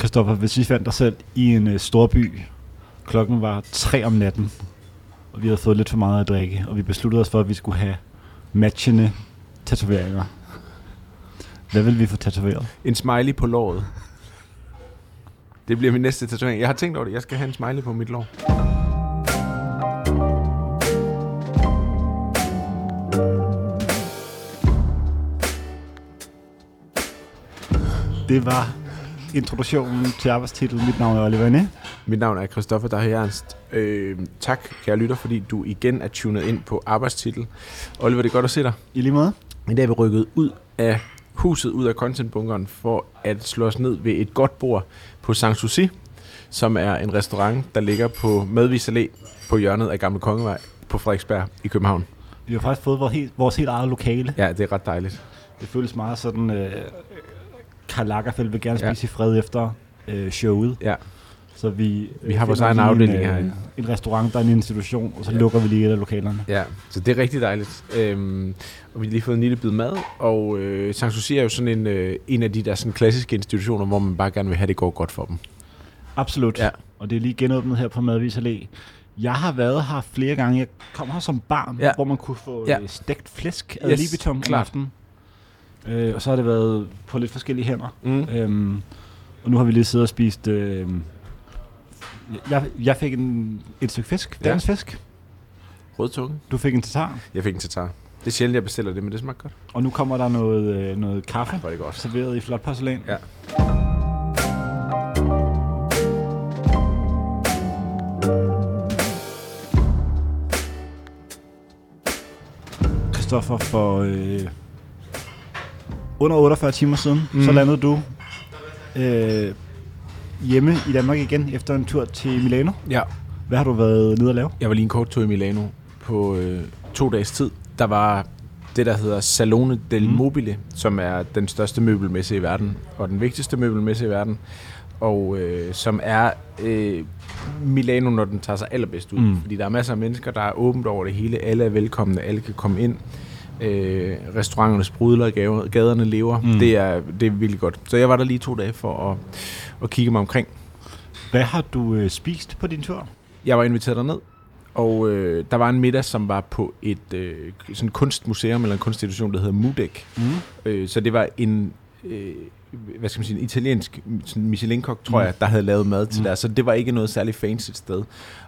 Christoffer, hvis vi fandt dig selv i en øh, storby, klokken var 3 om natten, og vi havde fået lidt for meget at drikke, og vi besluttede os for, at vi skulle have matchende tatoveringer. Hvad vil vi få tatoveret? En smiley på låret. Det bliver min næste tatovering. Jeg har tænkt over det. Jeg skal have en smiley på mit lår. Det var introduktionen til arbejdstitlen. Mit navn er Oliver Inde. Mit navn er Christoffer Ernst. Øh, tak, kære lytter, fordi du igen er tunet ind på arbejdstitel. Oliver, det er godt at se dig. I lige måde. I dag er vi rykket ud af huset, ud af contentbunkeren, for at slå os ned ved et godt bord på Sanssouci, som er en restaurant, der ligger på Madvis Allé på hjørnet af Gamle Kongevej på Frederiksberg i København. Vi har faktisk fået vores helt, vores helt eget lokale. Ja, det er ret dejligt. Det føles meget sådan... Øh, Karl Lagerfeldt vil gerne Ja. spise i fred efter øh, showet. Ja, Så vi, Vi har vores finder egen afdeling en, øh, herinde. En restaurant, der er en institution, og så Ja. lukker vi lige et af lokalerne. ja. så det er rigtig dejligt. Øhm, og vi har lige fået en lille bid mad, og øh, Sanssouci er jo sådan en, øh, en af de der sådan klassiske institutioner, hvor man bare gerne vil have, at det går godt for dem. Absolut. Ja. Og det er lige genåbnet her på Madvis Allé. Jeg har været her flere gange. Jeg kom her som barn, Ja. hvor man kunne få Ja. ja. stegt flæsk af Yes, libitum om klart. aftenen. Øh, og så har det været på lidt forskellige hænder. Mm. Øhm, og nu har vi lige siddet og spist... Øh, jeg, jeg fik en, et stykke fisk, Ja. dansk fisk. Rød tunge. Du fik en tatar. Jeg fik en tatar. Det er sjældent, jeg bestiller det, men det smager godt. Og nu kommer der noget, øh, noget kaffe, er det godt. serveret i flot porcelæn. Ja. Christoffer, for øh, under 48 timer siden, mm. Så landede du øh, hjemme i Danmark igen efter en tur til Milano. Ja. Hvad har du været nede at lave? Jeg var lige en kort tur i Milano på øh, to dages tid. Der var det, der hedder Salone del Mm. Mobile, som er den største møbelmesse i verden, og den vigtigste møbelmesse i verden, og øh, som er øh, Milano, når den tager sig allerbedst ud. Mm. Fordi der er masser af mennesker, der er åbent over det hele. Alle er velkomne, alle kan komme ind. Øh, restauranterne sprudler, gaver- gaderne lever. Mm. Det, er, det er virkelig godt. Så jeg var der lige to dage for at, at kigge mig omkring. Hvad har du øh, spist på din tur? Jeg var inviteret derned, og øh, der var en middag, som var på et øh, sådan kunstmuseum eller en kunstinstitution, der hedder Mudek. Mm. Øh, så det var en, øh, hvad skal man sige, en italiensk Michelin-kok, tror Mm. jeg, der havde lavet mad til Mm. der. Så det var ikke noget særligt fancy sted.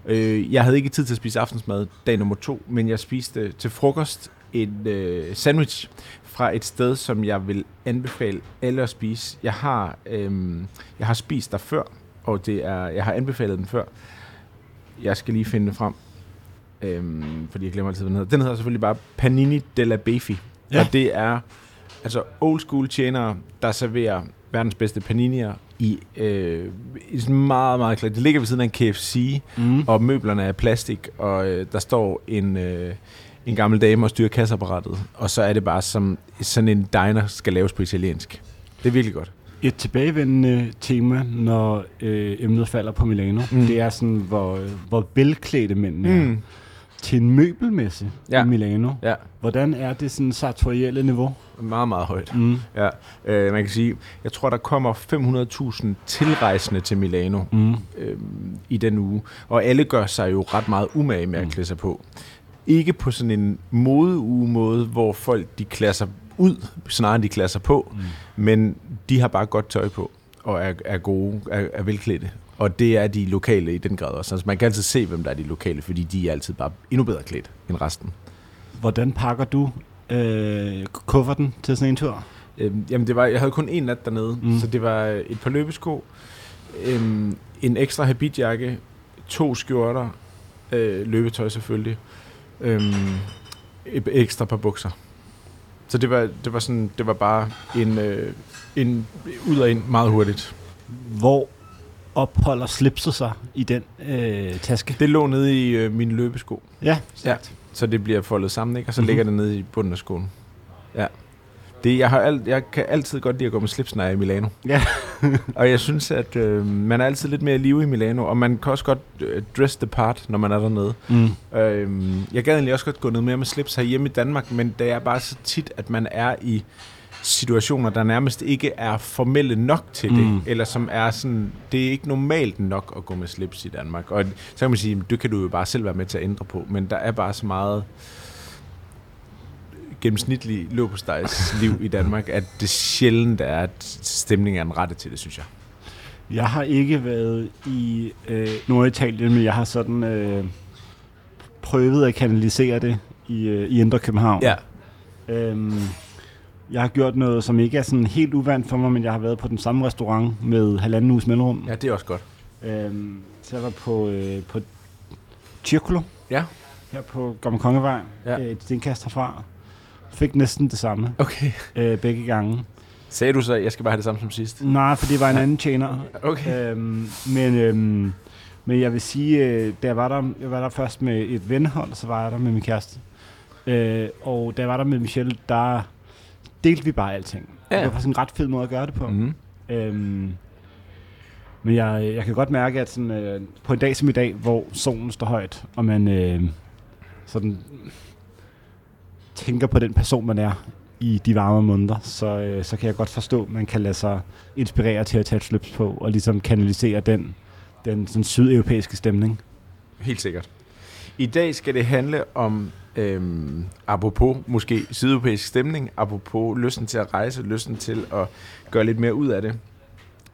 Øh, jeg havde ikke tid til at spise aftensmad dag nummer to, men jeg spiste til frokost en øh, sandwich fra et sted, som jeg vil anbefale alle at spise. Jeg har, øh, jeg har spist der før, og det er, jeg har anbefalet den før. Jeg skal lige finde det frem, øhm, fordi jeg glemmer altid, hvad den hedder. Den hedder selvfølgelig bare Panini della Befi. Ja. Og det er altså old school tjenere, der serverer verdens bedste paninier i, øh, i sådan meget, meget klart. Det ligger ved siden af en KFC, Mm. og møblerne er plastik, og øh, der står en, øh, en gammel dame og styrer kasseapparatet. Og så er det bare som sådan en diner skal laves på italiensk. Det er virkelig godt. Et tilbagevendende tema, når øh, emnet falder på Milano, Mm. det er sådan, hvor, øh, hvor velklædte mændene mm. er. Til en møbelmesse Ja. ja. i Milano. Ja, Hvordan er det sådan sartorielle niveau? meget, meget højt. Mm. Ja, øh, man kan sige, jeg tror, der kommer 500.000 tilrejsende til Milano Mm. øh, i den uge, og alle gør sig jo ret meget umage med at Mm. klæde sig på. Ikke på sådan en modeuge-måde, hvor folk de klæder sig ud, snarere end de sig på, Mm. men de har bare godt tøj på, og er, er gode, er, er velklædte. Og det er de lokale i den grad også. Altså, man kan altid se, hvem der er de lokale, fordi de er altid bare endnu bedre klædt end resten. Hvordan pakker du øh, kufferten til sådan en tur? Øhm, jamen, det var, jeg havde kun en nat dernede, mm. Så det var et par løbesko, øhm, en ekstra habitjakke, to skjorter, øh, løbetøj selvfølgelig, øhm, et ekstra par bukser. Så det var, det var, sådan, det var bare en, øh, en ud og ind meget hurtigt. Hvor opholder slipset sig i den øh, taske? Det lå nede i øh, mine løbesko, Ja, Ja. så det bliver foldet sammen, ikke? og så Mhm. mm-hmm. ligger det nede i bunden af skoen. Ja. Det, jeg, har alt, jeg kan altid godt lide at gå med slips, når jeg er i Milano. Ja. og jeg synes, at øh, man er altid lidt mere i live i Milano, og man kan også godt øh, dress the part, når man er dernede. Mm. Øh, jeg gad egentlig også godt gå ned mere med slips herhjemme i Danmark, men det er bare så tit, at man er i situationer, der nærmest ikke er formelle nok til det, Mm. eller som er sådan, det er ikke normalt nok at gå med slips i Danmark. Og så kan man sige, det kan du jo bare selv være med til at ændre på, men der er bare så meget gennemsnitlig liv i Danmark, at det sjældent er, at stemningen er en rette til det, synes jeg. Jeg har ikke været i øh, Norditalien, men jeg har sådan øh, prøvet at kanalisere det i, øh, i Indre København. Ja. Øhm, jeg har gjort noget, som ikke er sådan helt uvandt for mig, men jeg har været på den samme restaurant med halvanden uges mellemrum. Ja, det er også godt. Øhm, så jeg var på, øh, på Circulo. Ja. Her på Gamle Kongevej. Ja. Øh, et stenkast herfra. Fik næsten det samme Okay. øh, begge gange. Sagde du så, at jeg skal bare have det samme som sidst? Nej, for det var en anden tjener. Okay. Øhm, men, øhm, men jeg vil sige, øh, da jeg var, der, jeg var der først med et vennehold, og så var jeg der med min kæreste. Øh, og da jeg var der med Michelle, der delte vi bare alting. Ja. Det var faktisk en ret fed måde at gøre det på. Mm. Øhm, men jeg, jeg kan godt mærke, at sådan, øh, på en dag som i dag, hvor solen står højt, og man øh, sådan tænker på den person, man er i de varme måneder, så, øh, så kan jeg godt forstå, at man kan lade sig inspirere til at tage et slips på, og ligesom kanalisere den, den sådan sydeuropæiske stemning. Helt sikkert. I dag skal det handle om, øhm, apropos måske sydeuropæisk stemning, apropos lysten til at rejse, lysten til at gøre lidt mere ud af det,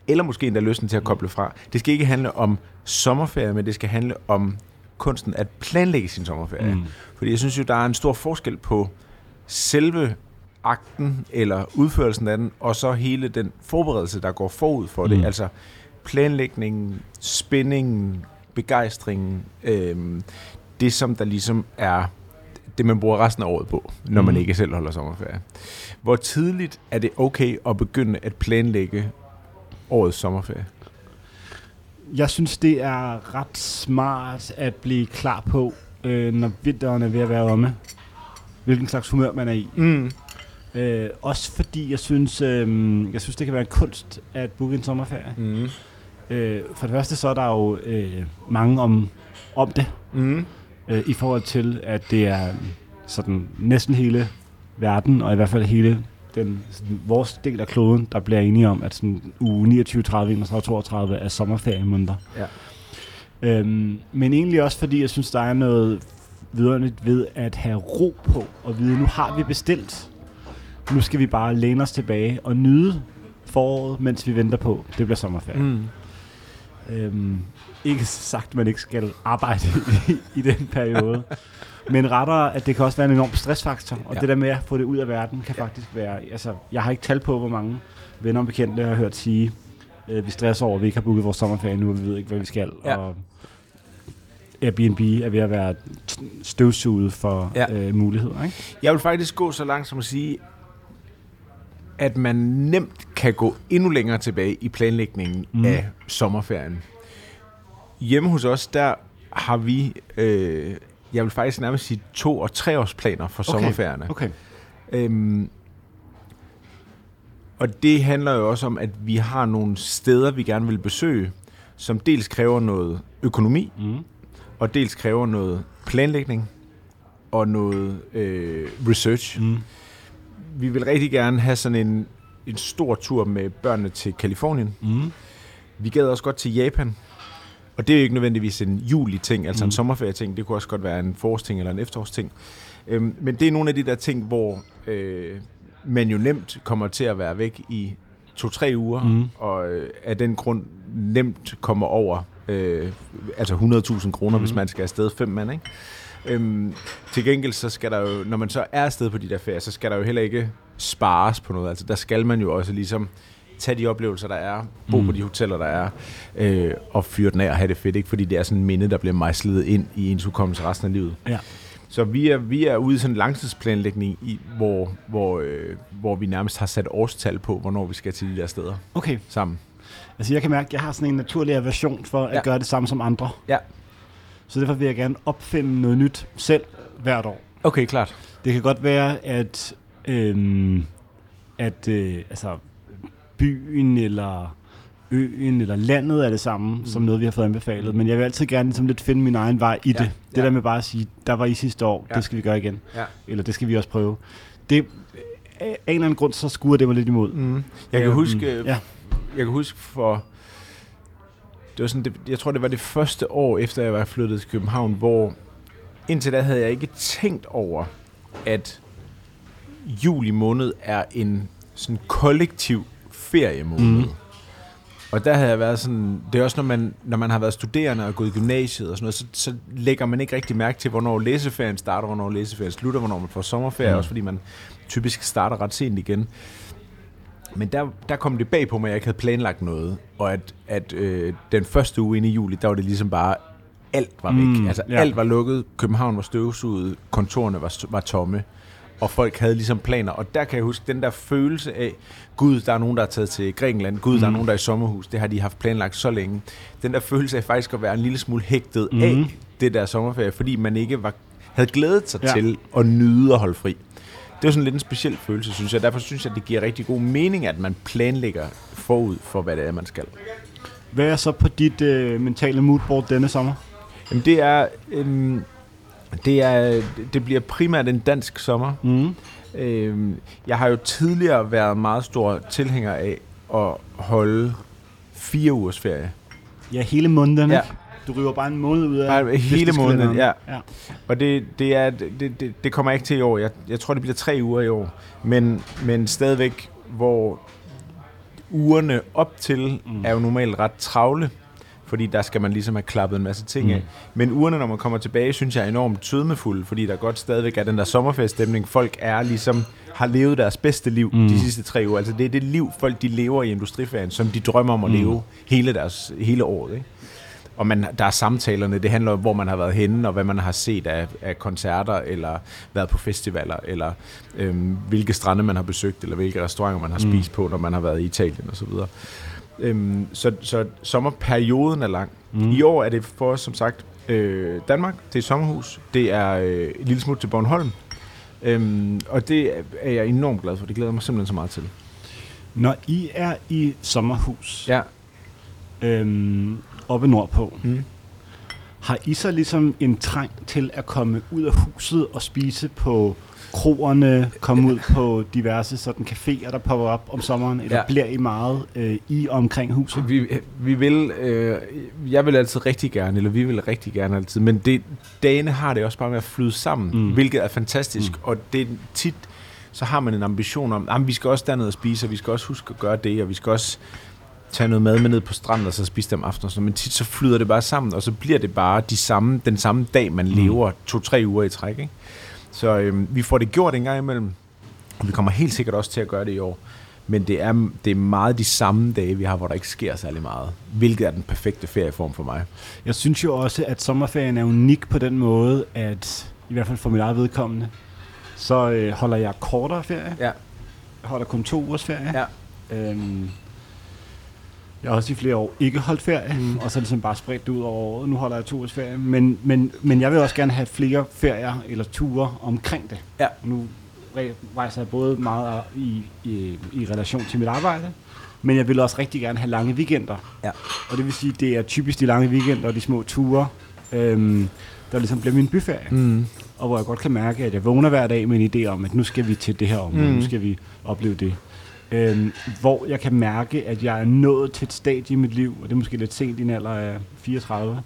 eller måske endda lysten til at koble fra. Det skal ikke handle om sommerferie, men det skal handle om kunsten at planlægge sin sommerferie. Mm. Fordi jeg synes jo, der er en stor forskel på selve akten eller udførelsen af den, og så hele den forberedelse, der går forud for mm. det. Altså planlægningen, spændingen, begejstringen, øhm, det som der ligesom er det, man bruger resten af året på, når man Mm. ikke selv holder sommerferie. Hvor tidligt er det okay at begynde at planlægge årets sommerferie? Jeg synes, det er ret smart at blive klar på, øh, når vinteren er ved at være omme, hvilken slags humør man er i. Mm. Øh, også fordi jeg synes, øh, jeg synes, det kan være en kunst at booke en sommerferie. Mm. Øh, for det første så er der jo øh, mange om, om det, Mm. øh, i forhold til, at det er sådan næsten hele verden, og i hvert fald hele den, sådan, vores del af kloden, der bliver enige om, at sådan uge 29, 30, 31, 32 er sommerferiemåneder. Ja. Øhm, men egentlig også fordi, jeg synes, der er noget vidunderligt ved at have ro på, og vide, nu har vi bestilt. Nu skal vi bare læne os tilbage og nyde foråret, mens vi venter på, det bliver sommerferie. Mm. Øhm, ikke sagt, man ikke skal arbejde i, i den periode. Men rettere, at det kan også være en enorm stressfaktor. Og Ja. ja. det der med at få det ud af verden, kan faktisk være... Altså, jeg har ikke tal på, hvor mange venner og bekendte, jeg har hørt sige, øh, vi stresser over, at vi ikke har booket vores sommerferie nu, og vi ved ikke, hvad vi skal. Ja. Og Airbnb er ved at være støvsuget for Ja. ja. øh, muligheder. Ikke? Jeg vil faktisk gå så langt som at sige, at man nemt kan gå endnu længere tilbage i planlægningen. Mm. af sommerferien. Hjemme hos os, der har vi, øh, jeg vil faktisk nærmest sige, to- og treårsplaner for okay. sommerferierne. Okay. Øhm, og det handler jo også om, at vi har nogle steder, vi gerne vil besøge, som dels kræver noget økonomi, Mm. og dels kræver noget planlægning og noget øh, research. Mm. Vi vil rigtig gerne have sådan en, en stor tur med børnene til Kalifornien. Mm. Vi gad også godt til Japan. Og det er jo ikke nødvendigvis en juli-ting, altså mm. en Mm. sommerferie-ting. Det kunne også godt være en forårsting eller en efterårsting. Øhm, men det er nogle af de der ting, hvor øh, man jo nemt kommer til at være væk i to-tre uger, Mm. og øh, af den grund nemt kommer over øh, altså 100.000 kroner, mm. hvis man skal afsted fem mand, ikke? Øhm, til gengæld, så skal der jo, når man så er afsted på de der ferier, så skal der jo heller ikke spares på noget. Altså, der skal man jo også ligesom tage de oplevelser, der er, bo mm. Mm. på de hoteller, der er, øh, og fyre den af og have det fedt, ikke? Fordi det er sådan en minde, der bliver mejslet ind i ens hukommelse resten af livet. Ja. Så vi er, vi er ude i sådan en langtidsplanlægning, i, hvor, hvor, øh, hvor vi nærmest har sat årstal på, hvornår vi skal til de der steder Okay. sammen. Altså jeg kan mærke, at jeg har sådan en naturlig aversion for at ja. gøre det samme som andre. Ja. Så derfor vil jeg gerne opfinde noget nyt selv hvert år. Okay, klart. Det kan godt være, at, øhm, at øh, altså, byen eller øen eller landet er det samme, mm. som noget, vi har fået anbefalet. Men jeg vil altid gerne ligesom lidt finde min egen vej i Ja, det. Det ja. der med bare at sige, der var I sidste år, Ja. det skal vi gøre igen. Ja. Eller det skal vi også prøve. Det af en eller anden grund, så skuer det mig lidt imod. Mm. Jeg kan Øhm, huske, Ja. jeg kan huske for, det var sådan, det, jeg tror det var det første år efter jeg var flyttet til København, hvor indtil da havde jeg ikke tænkt over, at juli måned er en sådan kollektiv feriemåned. Mm. Og der havde jeg været sådan, det er også når man, når man har været studerende og gået i gymnasiet og sådan noget, så, så lægger man ikke rigtig mærke til, hvornår læseferien starter, hvornår læseferien slutter, hvornår man får sommerferie, Mm. også fordi man typisk starter ret sent igen. Men der, der kom det bag på mig, at jeg ikke havde planlagt noget, og at, at øh, den første uge inde i juli, der var det ligesom bare, alt var væk. Mm, altså ja. alt var lukket, København var støvsuget, kontorerne var, var tomme, og folk havde ligesom planer. Og der kan jeg huske den der følelse af, gud, der er nogen, der er taget til Grækenland, gud, mm. der er Mm. nogen, der er i sommerhus, det har de haft planlagt så længe. Den der følelse af faktisk at være en lille smule hægtet mm. Af det der sommerferie, fordi man ikke var, havde glædet sig Ja. til at nyde og holde fri. Det er sådan lidt en speciel følelse, synes jeg. Derfor synes jeg, det giver rigtig god mening, at man planlægger forud for, hvad det er, man skal. Hvad er så på dit øh, mentale moodboard denne sommer? Jamen, det er... Øhm, det, er, det bliver primært en dansk sommer. Mm. Øhm, jeg har jo tidligere været meget stor tilhænger af at holde fire ugers ferie. Ja, hele måneden, Ja. Du river bare en måned ud af Bare hele måneden, ja. ja. Og det, det, er, det, det, det kommer jeg ikke til i år. Jeg, jeg tror, det bliver tre uger i år. Men, men stadigvæk, hvor ugerne op til Mm. mm. er jo normalt ret travle. Fordi der skal man ligesom have klappet en masse ting Mm. af. Men ugerne, når man kommer tilbage, synes jeg er enormt sødmefulde. Fordi der godt stadigvæk er den der sommerfeststemning. Folk er ligesom har levet deres bedste liv mm. de sidste tre uger. Altså det er det liv, folk de lever i industriferien, som de drømmer om at Mm. leve hele, deres, hele året. Ikke? Og man, der er samtalerne, det handler om, hvor man har været henne, og hvad man har set af, af koncerter, eller været på festivaler, eller øhm, hvilke strande man har besøgt, eller hvilke restauranter man har Mm. spist på, når man har været i Italien osv. Øhm, så, så sommerperioden er lang. Mm. I år er det for os, som sagt, øh, Danmark, det er sommerhus, det er øh, et lille smut til Bornholm, øhm, og det er jeg enormt glad for. Det glæder mig simpelthen så meget til. Når I er i sommerhus, Ja. øhm, oppe nordpå, Mm. har I så ligesom en trang til at komme ud af huset og spise på kroerne, komme ud på diverse sådan caféer, der popper op om sommeren, eller ja. Bliver I meget øh, i og omkring huset? Vi, vi vil, øh, jeg vil altid rigtig gerne, eller vi vil rigtig gerne altid, men det, dagene har det også bare med at flyde sammen, Mm. mm. hvilket er fantastisk, Mm. mm. og det er tit, så har man en ambition om, at vi skal også derned og spise, og vi skal også huske at gøre det, og vi skal også tage noget mad med ned på stranden, og så spise det om aftenen, sådan men tit så flyder det bare sammen, og så bliver det bare de samme, den samme dag, man Mm. lever to-tre uger i træk. Ikke? Så øhm, vi får det gjort en gang imellem, og vi kommer helt sikkert også til at gøre det i år. Men det er, det er meget de samme dage, vi har, hvor der ikke sker særlig meget. Hvilket er den perfekte ferieform for mig. Jeg synes jo også, at sommerferien er unik på den måde, at i hvert fald for mit eget vedkommende, så øh, holder jeg kortere ferie. Ja. Jeg holder kun to ugers ferie. Ja. Øhm, jeg har også i flere år ikke holdt ferie, Mm. og så ligesom bare spredt det ud over året. Nu holder jeg to ugers ferie. Men, men, men jeg vil også gerne have flere ferier eller ture omkring det. Ja. Nu re- rejser jeg både meget i, i, i relation til mit arbejde, men jeg vil også rigtig gerne have lange weekender. Ja. Og det vil sige, det er typisk de lange weekender og de små ture, øhm, der ligesom bliver min byferie. Mm. Og hvor jeg godt kan mærke, at jeg vågner hver dag med en idé om, at nu skal vi til det her område. Mm. nu skal vi opleve det. Øhm, hvor jeg kan mærke, at jeg er nået til et stadie i mit liv, og det er måske lidt sent i en alder af 34.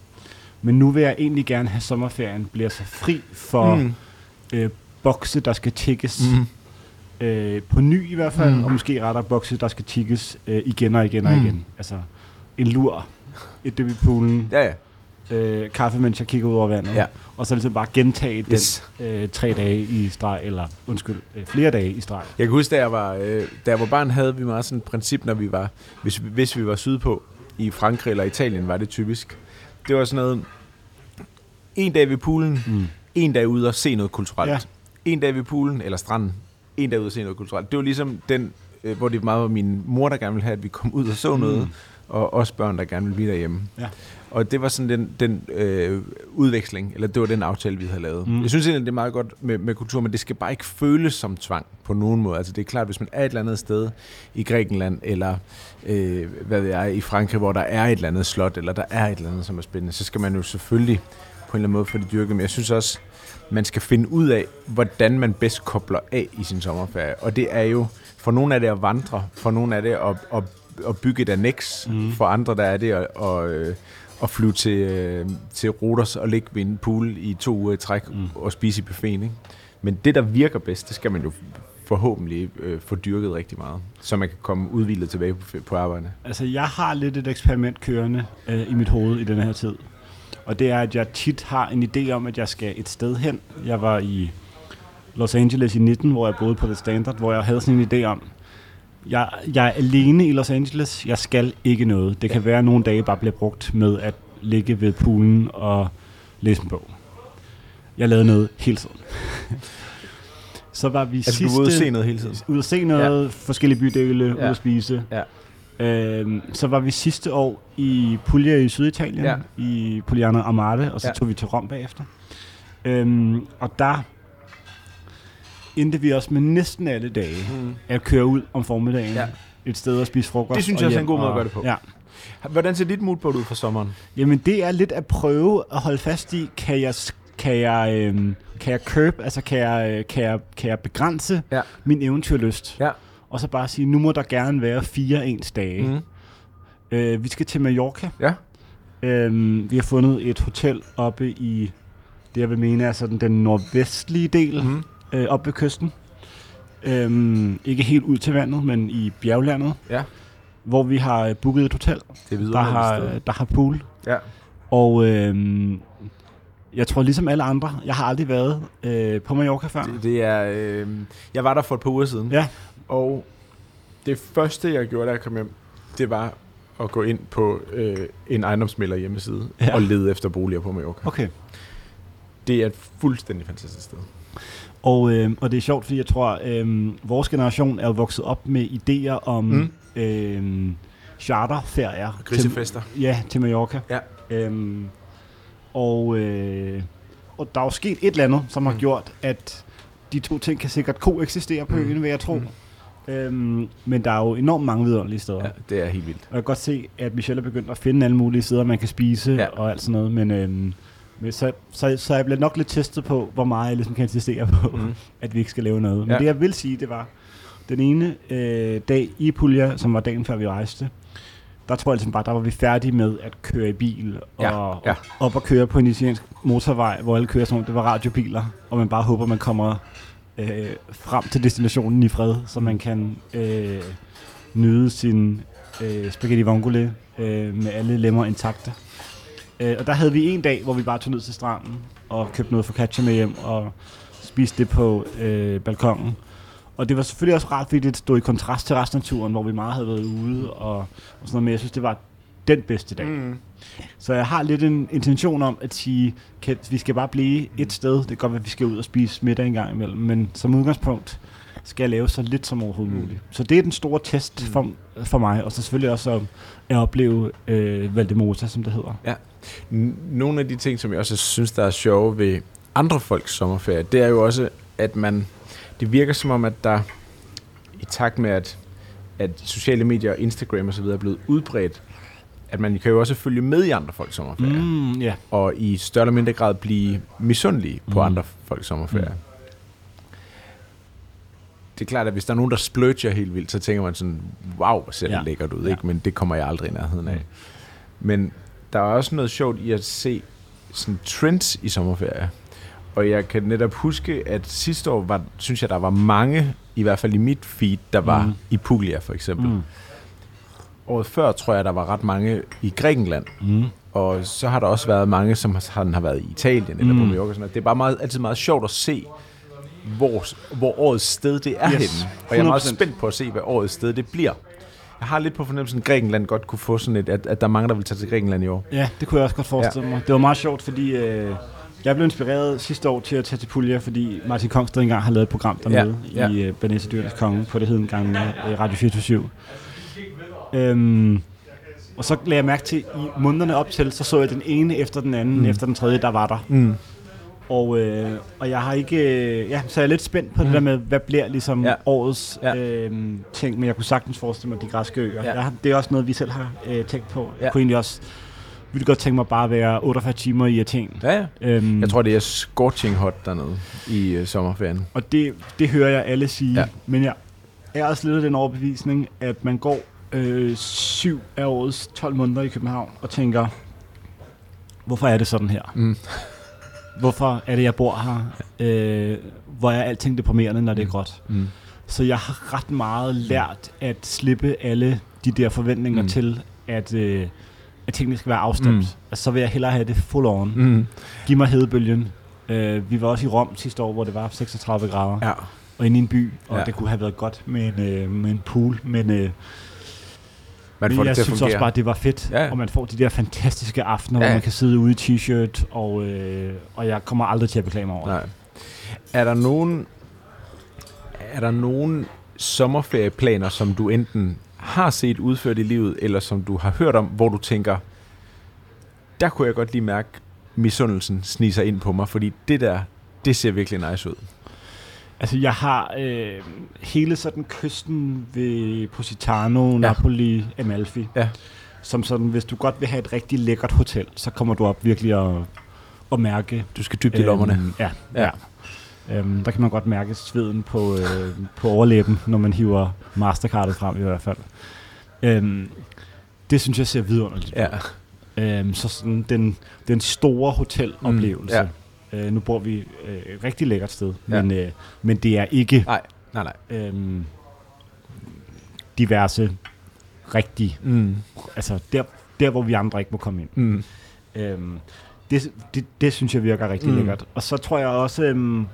Men nu vil jeg egentlig gerne have sommerferien bliver så fri for mm. Øh, bokse, der skal tjekkes. Mm. Øh, på ny i hvert fald, mm. Og måske rettere bokse, der skal tjekkes øh, igen og igen og Mm. igen. Altså en lur, et dyb i poolen, Ja, ja. øh, kaffe, mens jeg kigger ud over vandet. Ja. Og så ligesom bare gentage Yes. den øh, tre dage i streg, eller undskyld, øh, flere dage i streg. Jeg kan huske, da jeg var, øh, da jeg var barn, havde vi meget sådan et princip, når vi var, hvis, hvis vi var sydpå, i Frankrig eller Italien var det typisk. Det var sådan noget, en dag ved poolen, Mm. en dag ude og se noget kulturelt. Ja. En dag ved poolen, eller stranden, en dag ude og se noget kulturelt. Det var ligesom den, øh, hvor det meget var min mor, der gerne ville have, at vi kom ud og så noget, Mm. og også børn, der gerne ville blive derhjemme. Ja. Og det var sådan den, den øh, udveksling, eller det var den aftale, vi havde lavet. Mm. Jeg synes egentlig, det er meget godt med, med kultur, men det skal bare ikke føles som tvang på nogen måde. Altså det er klart, hvis man er et eller andet sted i Grækenland, eller øh, hvad ved jeg, i Frankrig, hvor der er et eller andet slot, eller der er et eller andet, som er spændende, så skal man jo selvfølgelig på en eller anden måde få det dyrket. Men jeg synes også, man skal finde ud af, hvordan man bedst kobler af i sin sommerferie. Og det er jo, for nogle af det at vandre, for nogle af det at, at, at bygge et annex, mm. for andre der er det at, at, øh, at flyve til, øh, til Roders og ligge ved en pool i to uger i træk mm. og spise i buffeten. Ikke? Men det, der virker bedst, det skal man jo forhåbentlig øh, få dyrket rigtig meget, så man kan komme udvildet tilbage på, på arbejde. Altså, jeg har lidt et eksperiment kørende øh, i mit hoved i den her tid. Og det er, at jeg tit har en idé om, at jeg skal et sted hen. Jeg var i Los Angeles i 19, hvor jeg boede på The Standard, hvor jeg havde sådan en idé om, jeg, jeg er alene i Los Angeles, jeg skal ikke noget. Det kan være, at nogle dage bare bliver brugt med at ligge ved poolen og læse en bog. Jeg lavede noget hele tiden. så var vi altså, sidste... du var ude at se noget hele tiden? Ude at se noget, ja. forskellige bydele, ja. ude at spise. Ja. Øhm, så var vi sidste år i Puglia i Syditalien, ja. i Pugliano Amate, og så ja. tog vi til Rom bagefter. Øhm, og der endte vi også med næsten alle dage mm. at køre ud om formiddagen ja. et sted og spise frokost. Det synes jeg er en god måde at gøre det på. Ja. Hvordan ser dit moodboard ud for sommeren? Jamen det er lidt at prøve at holde fast i, kan jeg, kan jeg, øhm, kan jeg curb, altså kan jeg, øh, kan jeg, kan jeg begrænse ja. min eventyrlyst? Ja og så bare sige, nu må der gerne være fire ens dage. Mm. Øh, vi skal til Mallorca. Ja. Øhm, vi har fundet et hotel oppe i, det jeg vil mene er sådan den nordvestlige del, mm. Øh, oppe ved kysten. Øhm, ikke helt ud til vandet, men i bjerglandet. Ja. Hvor vi har booket et hotel, det er der, har, der har pool. Ja. Og øhm, jeg tror ligesom alle andre, jeg har aldrig været øh, på Mallorca før. Det, det er, øh, jeg var der for et par uger siden. Ja. Og det første, jeg gjorde, da jeg kom hjem, det var at gå ind på øh, en ejendomsmælder hjemmeside ja. og lede efter boliger på Mallorca. Okay. Det er et fuldstændig fantastisk sted. Og, øh, og det er sjovt, fordi jeg tror, øh, vores generation er jo vokset op med idéer om mm. øh, charterferier. Grisefester. Til, ja, til Mallorca. Ja. Øhm, og, øh, og der er jo sket et eller andet, som har mm. gjort, at de to ting kan sikkert koexistere på mm. øen, vil jeg tro. Mm. Øhm, men der er jo enormt mange vidunderlige steder. Ja, det er helt vildt. Og jeg kan godt se, at Michelle er begyndt at finde alle mulige steder, man kan spise ja. og alt sådan noget. Men, øhm, men så, så, så jeg bliver nok lidt testet på, hvor meget jeg ligesom kan insistere på, mm. at vi ikke skal lave noget. Men ja. det jeg vil sige, det var den ene øh, dag i Puglia, som var dagen før vi rejste, der tror jeg ligesom bare, der var vi færdige med at køre i bil og ja, ja. op og køre på en italiensk motorvej, hvor alle kører som det var radiobiler, og man bare håber, man kommer øh, frem til destinationen i fred, så man kan øh, nyde sin øh, spaghetti vongole øh, med alle lemmer intakte. Øh, og der havde vi en dag, hvor vi bare tog ned til stranden og købte noget focaccia med hjem og spiste det på øh, balkongen. Og det var selvfølgelig også rart, fordi det stod i kontrast til resten af turen, hvor vi meget havde været ude og, og sådan noget. Men jeg synes, det var den bedste dag. Mm. Så jeg har lidt en intention om at sige, at vi skal bare blive et sted. Det kan godt være, at vi skal ud og spise middag en gang imellem, men som udgangspunkt skal jeg lave så lidt som overhovedet mm. muligt. Så det er den store test mm. for, for mig, og så selvfølgelig også at, at opleve øh, Valdemota, som det hedder. Ja. Nogle af de ting, som jeg også synes, der er sjove ved andre folks sommerferie, det er jo også, at man, det virker som om, at der i takt med, at, at sociale medier, Instagram og så videre er blevet udbredt, at man kan jo også følge med i andre folks sommerferie. Mm, yeah. Og i større eller mindre grad blive misundelig på mm. andre folks sommerferie. Mm. Det er klart, at hvis der er nogen, der splurger helt vildt, så tænker man sådan, wow, hvor ser det ja. lækkert ud, ja. ikke? men det kommer jeg aldrig i nærheden af. Mm. Men der er også noget sjovt i at se sådan trends i sommerferie. Og jeg kan netop huske, at sidste år var, synes jeg, der var mange, i hvert fald i mit feed, der var mm. i Puglia for eksempel. Mm året før, tror jeg, der var ret mange i Grækenland. Mm. Og så har der også været mange, som har, har været i Italien eller mm. på Mallorca. Sådan Det er bare meget, altid meget sjovt at se, hvor, hvor årets sted det er yes. henne. Og jeg er meget spændt på at se, hvad årets sted det bliver. Jeg har lidt på fornemmelsen, at Grækenland godt kunne få sådan et, at, at der er mange, der vil tage til Grækenland i år. Ja, det kunne jeg også godt forestille ja. mig. Det var meget sjovt, fordi øh, jeg blev inspireret sidste år til at tage til Puglia, fordi Martin Kongsted engang har lavet et program dernede ja. I uh, Banese Dyrenes Konge på det heden gang uh, Radio 24 Øhm, og så lagde jeg mærke til, i månederne op til, så så jeg den ene efter den anden, mm. efter den tredje, der var der. Mm. Og, øh, og jeg har ikke, øh, ja, så er jeg lidt spændt på mm. det der med, hvad bliver ligesom ja. årets ja. Øh, ting, men jeg kunne sagtens forestille mig de græske øer. Ja. Jeg, det er også noget, vi selv har øh, tænkt på. Ja. Jeg kunne egentlig også ville godt tænke mig bare at være 48 timer i Athen. Ja, ja. Øhm, Jeg tror, det er scorching hot dernede i øh, sommerferien. Og det, det hører jeg alle sige. Ja. Men jeg er også lidt af den overbevisning, at man går øh, syv af årets 12 måneder i København og tænker, hvorfor er det sådan her? Mm. Hvorfor er det, jeg bor her? Øh, hvor er alting deprimerende, når det er gråt? Mm. Så jeg har ret meget lært at slippe alle de der forventninger Mm. mm. til, at, øh, at tingene skal være afstemt. Mm. Mm. Altså, så vil jeg hellere have det full on. Mm. Mm. Giv mig hedebølgen. Øh, vi var også i Rom sidste år, hvor det var 36 grader Ja. og inde i en by, og ja. det kunne have været godt med en, øh, med en pool, men, øh, Man men får det jeg til at synes også bare, at det var fedt, Ja. og man får de der fantastiske aftener, Ja. hvor man kan sidde ude i t-shirt, og, øh, og jeg kommer aldrig til at beklage mig over det. Nej. Er der nogen er der nogen sommerferieplaner, som du enten har set udført i livet, eller som du har hørt om, hvor du tænker, der kunne jeg godt lige mærke misundelsen snige sig ind på mig, fordi det der, det ser virkelig nice ud. Altså, jeg har øh, hele sådan kysten ved Positano, ja. Napoli, Amalfi, Ja. som sådan, hvis du godt vil have et rigtig lækkert hotel, så kommer du op virkelig at, at mærke Du skal dybt i lommerne. Øhm, ja, Ja. ja. Øhm, der kan man godt mærke sveden på, øh, på overlæben, når man hiver Mastercardet frem i hvert fald. Øhm, det synes jeg ser vidunderligt Ja. Øhm, så sådan den, den store hoteloplevelse. Mm, øh, nu bor vi øh, et rigtig lækkert sted, Ja. men, øh, men det er ikke Nej, nej, nej. øhm, diverse rigtige. Mm. Altså der, der, hvor vi andre ikke må komme ind. Mm. Øhm, det, det, det synes jeg virker rigtig Mm. lækkert. Og så tror jeg også, øhm,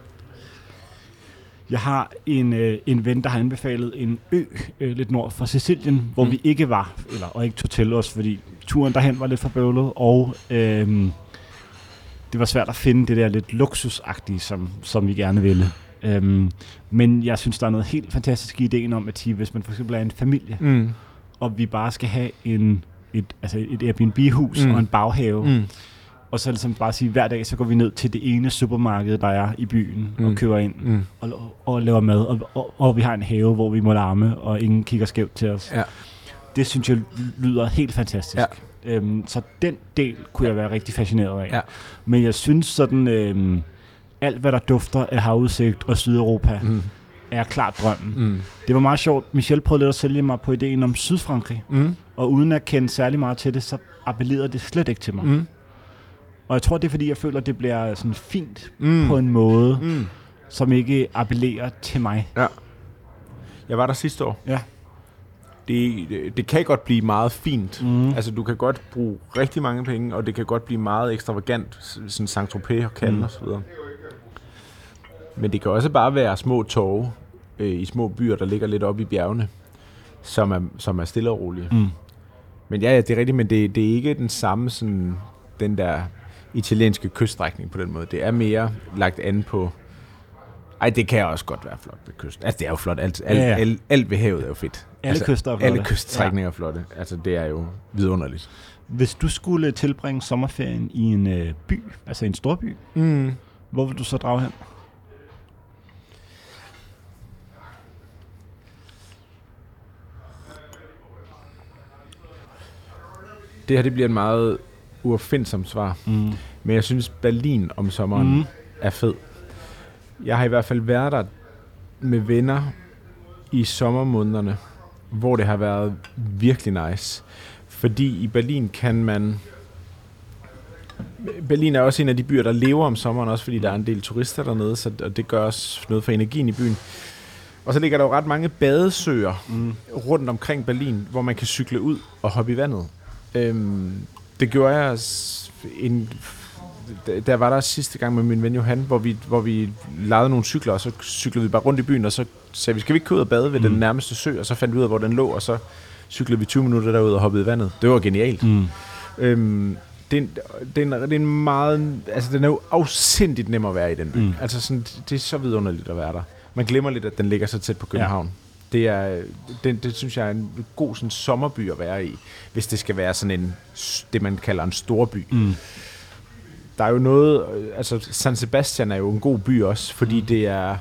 jeg har en, øh, en ven, der har anbefalet en ø øh, lidt nord for Sicilien, hvor mm. vi ikke var, eller, og ikke tog til os, fordi turen derhen var lidt for bøvlet, og øhm, det var svært at finde det der lidt luksusagtige, som, som vi gerne ville. Øhm, men jeg synes, der er noget helt fantastisk i ideen om, at sige, hvis man for eksempel er en familie, Mm. og vi bare skal have en, et, altså et Airbnb-hus Mm. og en baghave, Mm. og så ligesom bare sige, hver dag så går vi ned til det ene supermarked, der er i byen, Mm. mm. og køber ind Mm. og, og laver mad, og, og, og vi har en have, hvor vi må larme, og ingen kigger skævt til os. Ja. Det synes jeg lyder helt fantastisk. Ja. Øhm, så den del kunne jeg være rigtig fascineret af. Ja. Men jeg synes sådan, øhm, alt hvad der dufter af havudsigt og Sydeuropa, Mm. er klart drømmen. Mm. Det var meget sjovt. Michel prøvede lidt at sælge mig på ideen om Sydfrankrig, Mm. og uden at kende særlig meget til det, så appellerede det slet ikke til mig. Mm. Og jeg tror, det er fordi, jeg føler, det bliver sådan fint Mm. på en måde, Mm. som ikke appellerer til mig. Jeg var der sidste år. Ja. Det, det, det kan godt blive meget fint. Mm. Altså, du kan godt bruge rigtig mange penge, og det kan godt blive meget ekstravagant, sådan Saint-Tropez og Cannes mm. Og så videre. Men det kan også bare være små torve øh, i små byer, der ligger lidt oppe i bjergene, som er, som er stille og rolige. Mm. Men ja, ja, det er rigtigt, men det, det er ikke den samme sådan, den der italienske kyststrækning på den måde. Det er mere lagt an på... Ej, det kan også godt være flot ved kysten. Altså, det er jo flot. Alt, alt, Ja, ja. alt, alt ved havet er jo fedt. Alle altså, kyster er flotte. Alle kyststrækninger er flotte. Altså, det er jo vidunderligt. Hvis du skulle tilbringe sommerferien i en øh, by, altså en stor by, Mm. hvor vil du så drage hen? Det her det bliver en meget uopfindsomt svar. Mm. Men jeg synes, Berlin om sommeren Mm. er fed. Jeg har i hvert fald været der med venner i sommermånederne, hvor det har været virkelig nice. Fordi i Berlin kan man... Berlin er også en af de byer, der lever om sommeren, også fordi der er en del turister dernede, så og det gør også noget for energien i byen. Og så ligger der jo ret mange badesøer Mm. rundt omkring Berlin, hvor man kan cykle ud og hoppe i vandet. Øhm, det gjorde jeg en, jeg var der sidste gang med min ven Johan, hvor vi, hvor vi lejede nogle cykler, og så cyklede vi bare rundt i byen, og så sagde vi, skal vi ikke ud og bade ved mm. Den nærmeste sø, og så fandt vi ud af, hvor den lå, og så cyklede vi 20 minutter derud og hoppede i vandet. Det var genialt. Mm. Øhm, det, er en, det, er en, det er en meget... Altså, den er jo afsindigt nem at være i den by. Mm. Altså, sådan, det er så vidunderligt at være der. Man glemmer lidt, at den ligger så tæt på København. Ja. Det, er, det, det synes jeg er en god sådan, sommerby at være i, hvis det skal være sådan en, det man kalder en storby. Mm. Der er jo noget, øh, altså San Sebastian er jo en god by også, fordi mm. det er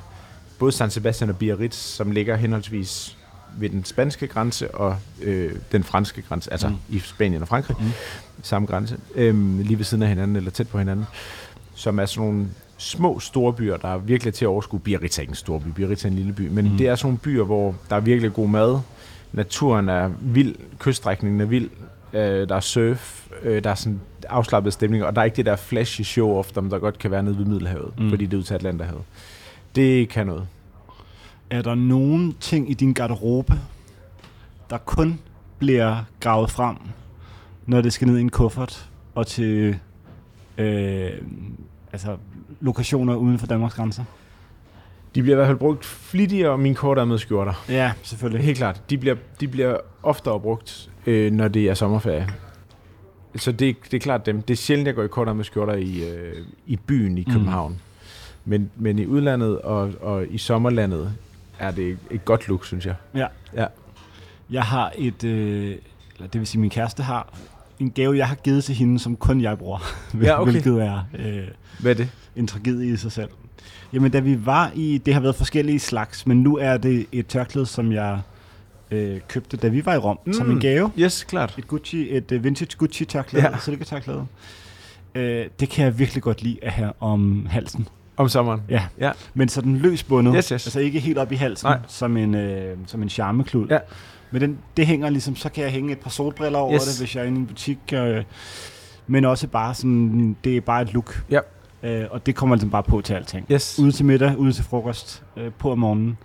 både San Sebastian og Biarritz, som ligger henholdsvis ved den spanske grænse og øh, den franske grænse, altså Mm. i Spanien og Frankrig, Mm. mm. samme grænse, øh, lige ved siden af hinanden, eller tæt på hinanden, som er sådan nogle små store byer, der er virkelig til at overskue. Biarritz er ikke en stor by, Biarritz er en lille by, men mm. det er sådan nogle byer, hvor der er virkelig god mad, naturen er vild, kyststrækningen er vild, øh, der er surf, øh, der er sådan afslappet stemning, og der er ikke det der flashy show off, der godt kan være nede ved Middelhavet, Mm. fordi det er ud til Atlanterhavet. Det kan noget. Er der nogen ting i din garderobe, der kun bliver gravet frem, når det skal ned i en kuffert og til øh, altså, lokationer uden for Danmarks grænser? De bliver i hvert fald brugt flittigere, mine kortærmede skjorter. Ja, selvfølgelig. Helt klart. De bliver, de bliver oftere brugt, øh, når det er sommerferie. Så det, det er klart dem. Det er sjældent, jeg går i kortærmede skjorter i, øh, i byen i Mm. København. Mm. Men, men i udlandet og, og i sommerlandet er det et godt look, synes jeg. Jeg har et, øh, eller det vil sige min kæreste har, en gave, jeg har givet til hende, som kun jeg bruger. Ja, okay. Hvilket er øh, Hvad er det? en tragedie i sig selv. Jamen, da vi var i, det har været forskellige slags, men nu er det et tørklæde, som jeg øh, købte, da vi var i Rom, mm. som Mm. en gave. Yes, klart. Et Gucci, et uh, vintage Gucci tørklæde, ja. Silketørklæde. Øh, det kan jeg virkelig godt lide at have om halsen. Om sommeren. Ja. Ja. Men så den løs bundet. Yes, yes. Altså ikke helt op i halsen, Nej. som en, øh, som en charmeklud. Ja. Men den, det hænger ligesom, så kan jeg hænge et par solbriller over Yes. det, hvis jeg er inde i en butik. Øh, men også bare sådan, det er bare et look. Ja. Øh, og det kommer ligesom bare på til alting. Yes. Ude til middag, ude til frokost, øh, på om morgenen.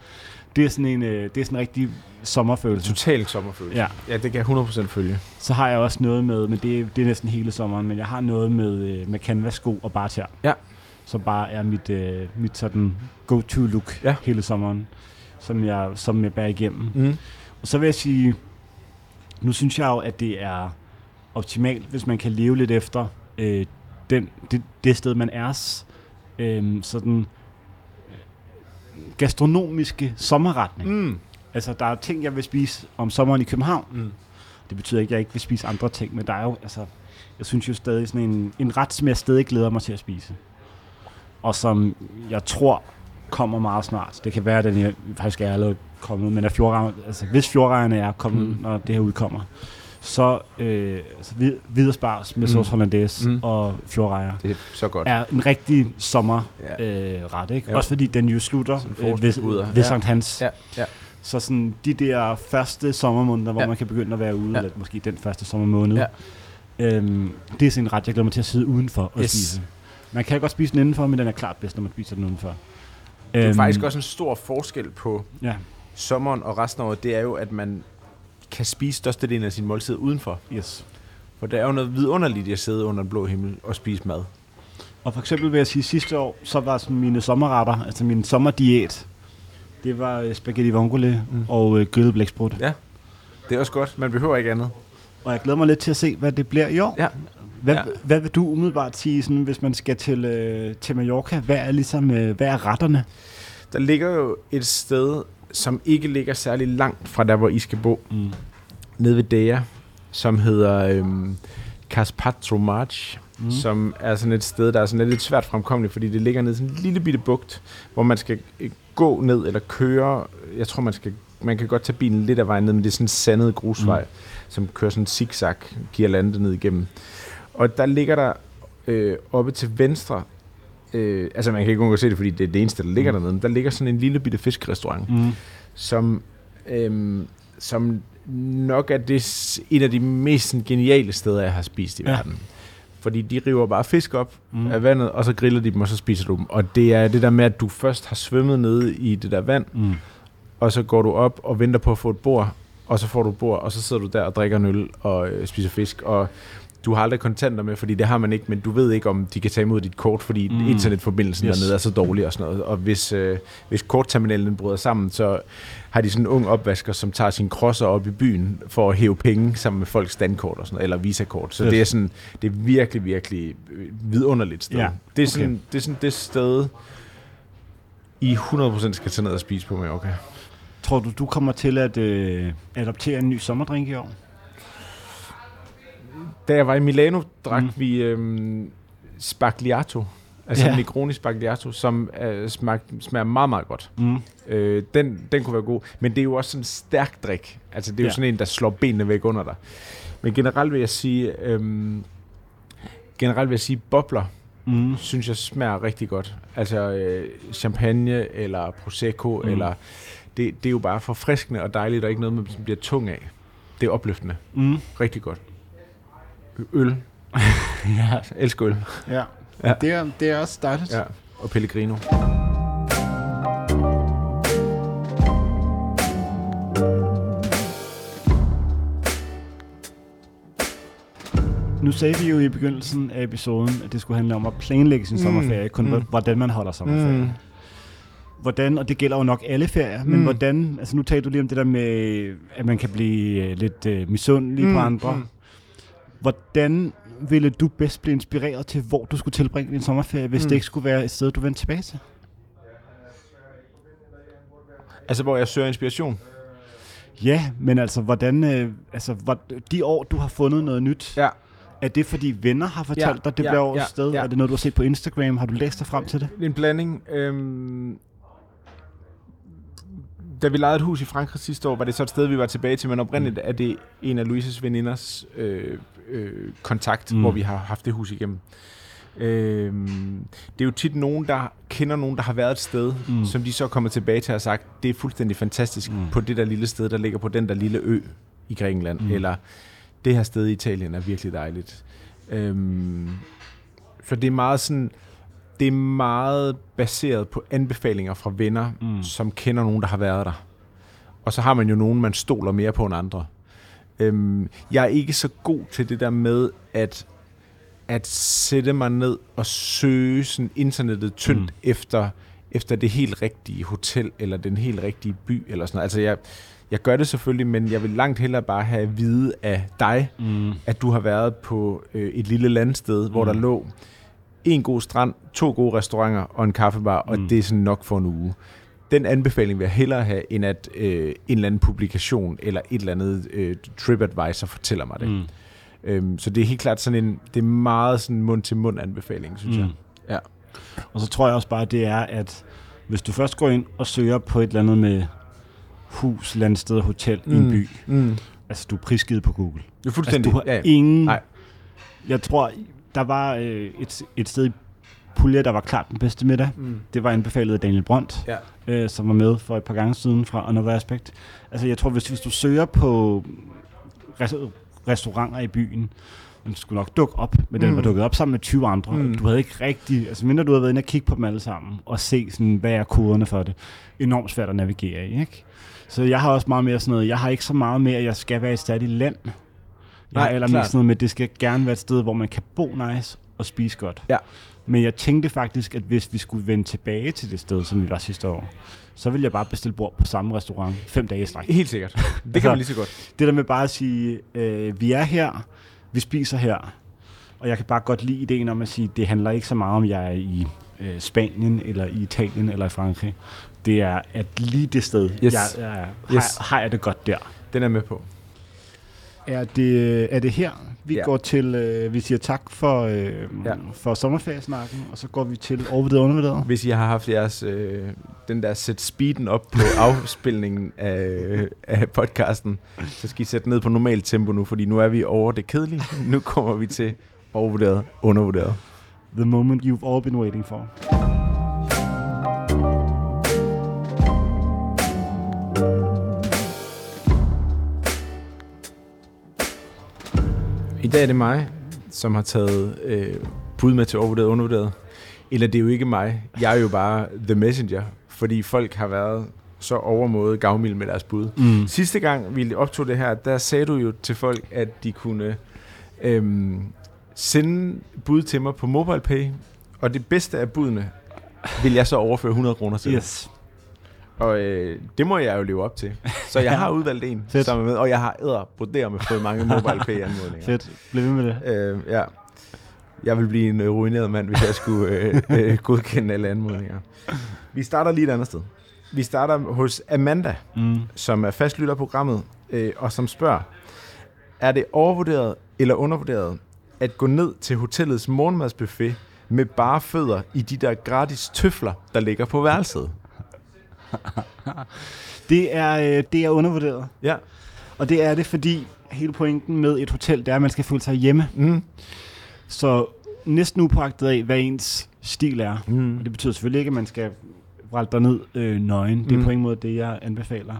Det er sådan en, øh, det er sådan en rigtig sommerfølelse. Total sommerfølelse. Ja. ja, det kan jeg 100% følge. Så har jeg også noget med, men det, er- det er næsten hele sommeren, men jeg har noget med, øh, med canvas-sko og barter. Ja. Som bare er mit, øh, mit sådan go-to-look Ja. hele sommeren, som jeg, som jeg bærer igennem. Mm. Og så vil jeg sige, nu synes jeg jo, at det er optimalt, hvis man kan leve lidt efter øh, den, det, det sted, man er, øh, sådan gastronomiske sommerretning. Mm. Altså, der er ting, jeg vil spise om sommeren i København. Mm. Det betyder ikke, at jeg ikke vil spise andre ting, men der er jo, altså, jeg synes jo stadig sådan en, en ret, som jeg stadig glæder mig til at spise. Og som jeg tror kommer meget snart. Det kan være, at den her faktisk er allerede kommet, men er fjordrejerne, altså, hvis fjordrejerne er kommet, mm. Mm. når det her udkommer, så øh, altså, vid- viderspars med Mm. sauce hollandaise mm. Og fjordrejer Det er så godt. er en rigtig sommerret, Ja. øh, ret, ikke? Jo. Også fordi den jo slutter øh, ved, forårsbudder. ved Ja. Sankt Hans. Ja, ja. Så sådan de der første sommermåneder, hvor ja. Man kan begynde at være ude. Ja. eller måske den første sommermåned, Ja. øhm, det er sådan en ret, jeg glæder mig til at sidde udenfor og Yes. spise. Man kan godt spise den indenfor, men den er klart bedst, når man spiser den udenfor. Det er Øhm, faktisk også en stor forskel på Ja, sommeren og resten af året, det er jo, at man kan spise størstedelen af sin måltid udenfor. yes. For der er jo noget vidunderligt at sidde under en blå himmel og spise mad. Og for eksempel vil jeg sige, sidste år, så var sådan mine sommerretter, altså min sommerdiæt, det var øh, spaghetti vongole. Mm. og øh, grillet blæksprut. Ja. Det er også godt. Man behøver ikke andet. Og jeg glæder mig lidt til at se, hvad det bliver i år. Ja. Hvad, Ja. hvad vil du umiddelbart sige, sådan, hvis man skal til, øh, til Mallorca? Hvad er, ligesom, øh, hvad er retterne? Der ligger jo et sted, som ikke ligger særlig langt fra der, hvor I skal bo, Mm. nede ved Dea, som hedder øhm, Caspatro March, Mm. som er sådan et sted, der er sådan lidt svært fremkommeligt, fordi det ligger nede i sådan en lille bitte bugt, hvor man skal øh, gå ned eller køre. Jeg tror, man skal man kan godt tage bilen lidt af vejen ned, men det er sådan en sandet grusvej, Mm. som kører sådan en zigzag, landet ned igennem. Og der ligger der øh, oppe til venstre, øh, altså man kan ikke undgå at se det, fordi det er det eneste, der ligger Mm. dernede, men der ligger sådan en lille bitte fiskerestaurant, Mm. som, øhm, som nok er det, et af de mest geniale steder, jeg har spist i Ja. verden. Fordi de river bare fisk op Mm. mm. af vandet, og så griller de dem, og så spiser du dem. Og det er det der med, at du først har svømmet nede i det der vand, Mm. og så går du op og venter på at få et bord, og så får du et bord, og så sidder du der og drikker en øl og øh, spiser fisk, og du har aldrig kontanter med, fordi det har man ikke, men du ved ikke, om de kan tage imod dit kort, fordi Mm. internetforbindelsen Yes. yes. dernede er så dårlig og sådan noget. Og hvis, øh, hvis kortterminalen bryder sammen, så har de sådan en ung opvasker, som tager sine krosser op i byen for at hæve penge sammen med folks standkort og sådan noget, eller visakort. Så Fedt. det er sådan, det er virkelig, virkelig øh, vidunderligt sted. Ja, Det, er okay. sådan, det er sådan det sted, I 100% skal tage ned og spise på Mallorca. Tror du, du kommer til at øh, adoptere en ny sommerdrink i år? Da jeg var i Milano, drak Mm. vi øhm, Spagliato Altså Ja. Negroni Spagliato, som øh, smag, smager meget, meget godt. Mm. Øh, den, den kunne være god. Men det er jo også sådan en stærk drik. Altså det er jo Ja. ja. sådan en, der slår benene væk under dig. Men generelt vil jeg sige, øhm, generelt vil jeg sige, bobler, Mm. synes jeg smager rigtig godt. Altså øh, champagne eller prosecco, mm. eller det, det er jo bare forfriskende og dejligt, og ikke noget, man bliver tung af. Det er opløftende. Mm. Rigtig godt. Øl. Ja. Jeg elsker øl. ja. Ja. Det, er, det er også dejligt. Ja. Og Pellegrino. Nu sagde vi jo i begyndelsen af episoden, at det skulle handle om at planlægge sin Mm. sommerferie, kun Mm. hvordan man holder sommerferie. Mm. Hvordan, og det gælder jo nok alle ferier, men Mm. hvordan, altså nu talte du lige om det der med, at man kan blive øh, lidt øh, misundelig mm. på andre. Mm. Hvordan ville du bedst blive inspireret til, hvor du skulle tilbringe din sommerferie, hvis mm. Det ikke skulle være et sted, du vendte tilbage til? Altså, hvor jeg søger inspiration. Ja, men altså, hvordan, øh, altså, hvor, de år, du har fundet noget nyt, Ja. er det fordi venner har fortalt Ja, dig, det ja, bliver årets ja, sted? ja. Er det noget, du har set på Instagram? Har du læst dig frem til det? En blanding. Øhm, da vi lejede et hus i Frankrig sidste år, var det så et sted, vi var tilbage til, men oprindeligt er det en af Louises veninders øh, øh, kontakt, Mm. hvor vi har haft det hus igennem. Øhm, det er jo tit nogen, der kender nogen, der har været et sted, Mm. som de så kommer tilbage til og har sagt, det er fuldstændig fantastisk Mm. på det der lille sted, der ligger på den der lille ø i Grækenland, Mm. eller det her sted i Italien er virkelig dejligt. Øhm, så det er meget sådan, det er meget baseret på anbefalinger fra venner, mm. som kender nogen, der har været der. Og så har man jo nogen, man stoler mere på end andre. Øhm, jeg er ikke så god til det der med at, at sætte mig ned og søge sådan internettet tyndt Mm. efter, efter det helt rigtige hotel, eller den helt rigtige by, eller sådan noget. Altså jeg, jeg gør det selvfølgelig, men jeg vil langt hellere bare have at vide af dig, Mm. at du har været på øh, et lille landsted, hvor Mm. der lå en god strand, to gode restauranter og en kaffebar, og Mm. det er sådan nok for en uge. Den anbefaling vil jeg hellere have, end at øh, en eller anden publikation eller et eller andet øh, TripAdvisor fortæller mig det. Mm. Øhm, så det er helt klart sådan en, det er meget sådan mund-til-mund anbefaling, synes mm. jeg. Ja. Og så tror jeg også bare, det er, at hvis du først går ind og søger på et eller andet med hus, landsted, hotel mm. i en by, Mm. altså du er prisgivet på Google. Det er Altså, fuldstændig. du har ja, ja. ingen... Nej. Jeg tror, der var øh, et, et sted i Puglia, der var klart den bedste middag. Mm. Det var anbefalet af Daniel Brandt, Ja. øh, som var med for et par gange siden fra Another Aspect. Altså jeg tror, hvis, hvis du søger på res- restauranter i byen, den skulle nok dukke op, men den Mm. var dukket op sammen med 20 andre. Mm. Du havde ikke rigtig, altså mindre du havde været inde og kigge på dem alle sammen, og se sådan, hvad er koderne for det. Enormt svært at navigere i, ikke? Så jeg har også meget mere sådan noget, jeg har ikke så meget med, at jeg skal være i et særligt land. Jeg Nej, har allermest sådan noget med, at det skal gerne være et sted, hvor man kan bo nice og spise godt. Ja. Men jeg tænkte faktisk, at hvis vi skulle vende tilbage til det sted, som vi var sidste år, så ville jeg bare bestille bord på samme restaurant fem dage i stræk. Helt sikkert. Det Altså- kan man lige så godt. Det der med bare at sige, øh, vi er her, vi spiser her, og jeg kan bare godt lide ideen om at sige, det handler ikke så meget om, jeg er i øh, Spanien, eller i Italien, eller i Frankrig. Det er, at lige det sted, Yes. jeg, jeg, har, Yes. har jeg det godt der. Den er med på. Er det, er det her, vi Ja. går til, øh, vi siger tak for, øh, ja. For sommerferiesnakken, og så går vi til overvurderet undervurderet. Hvis I har haft jeres, øh, den der sæt speeden op på afspilningen af, af podcasten, så skal I sætte ned på normalt tempo nu, fordi nu er vi over det kedelige. Nu kommer vi til overvurderet, undervurderet. The moment you've all been waiting for. I dag er det mig, som har taget øh, bud med til overvurderet, undervurderet. Eller det er jo ikke mig. Jeg er jo bare the messenger, fordi folk har været så overmåde gavmild med deres bud. Mm. Sidste gang vi optog det her, der sagde du jo til folk, at de kunne øhm, sende bud til mig på MobilePay, og det bedste af budene vil jeg så overføre 100 kroner til. Yes. Og øh, det må jeg jo leve op til. Så jeg har udvalgt en, Fedt. som er med, og jeg har æder broder med fået mange MobilePay-anmodninger. Fedt. Bliv ved med det. Øh, ja. Jeg vil blive en øh, ruineret mand, hvis jeg skulle øh, øh, godkende alle anmodninger. Vi starter lige et andet sted. Vi starter hos Amanda, Mm. som er fastlytter programmet, øh, og som spørger, er det overvurderet eller undervurderet at gå ned til hotellets morgenmadsbuffet med bare fødder i de der gratis tøfler, der ligger på værelset? Det er, øh, det er undervurderet. Ja. Og det er det, fordi hele pointen med et hotel, det er, at man skal føle sig hjemme. Mm. Så næsten upåagtet af, hvad ens stil er. Mm. Og det betyder selvfølgelig ikke, at man skal vralte ned øh, nøgen. Det er Mm. på ingen måde det, jeg anbefaler.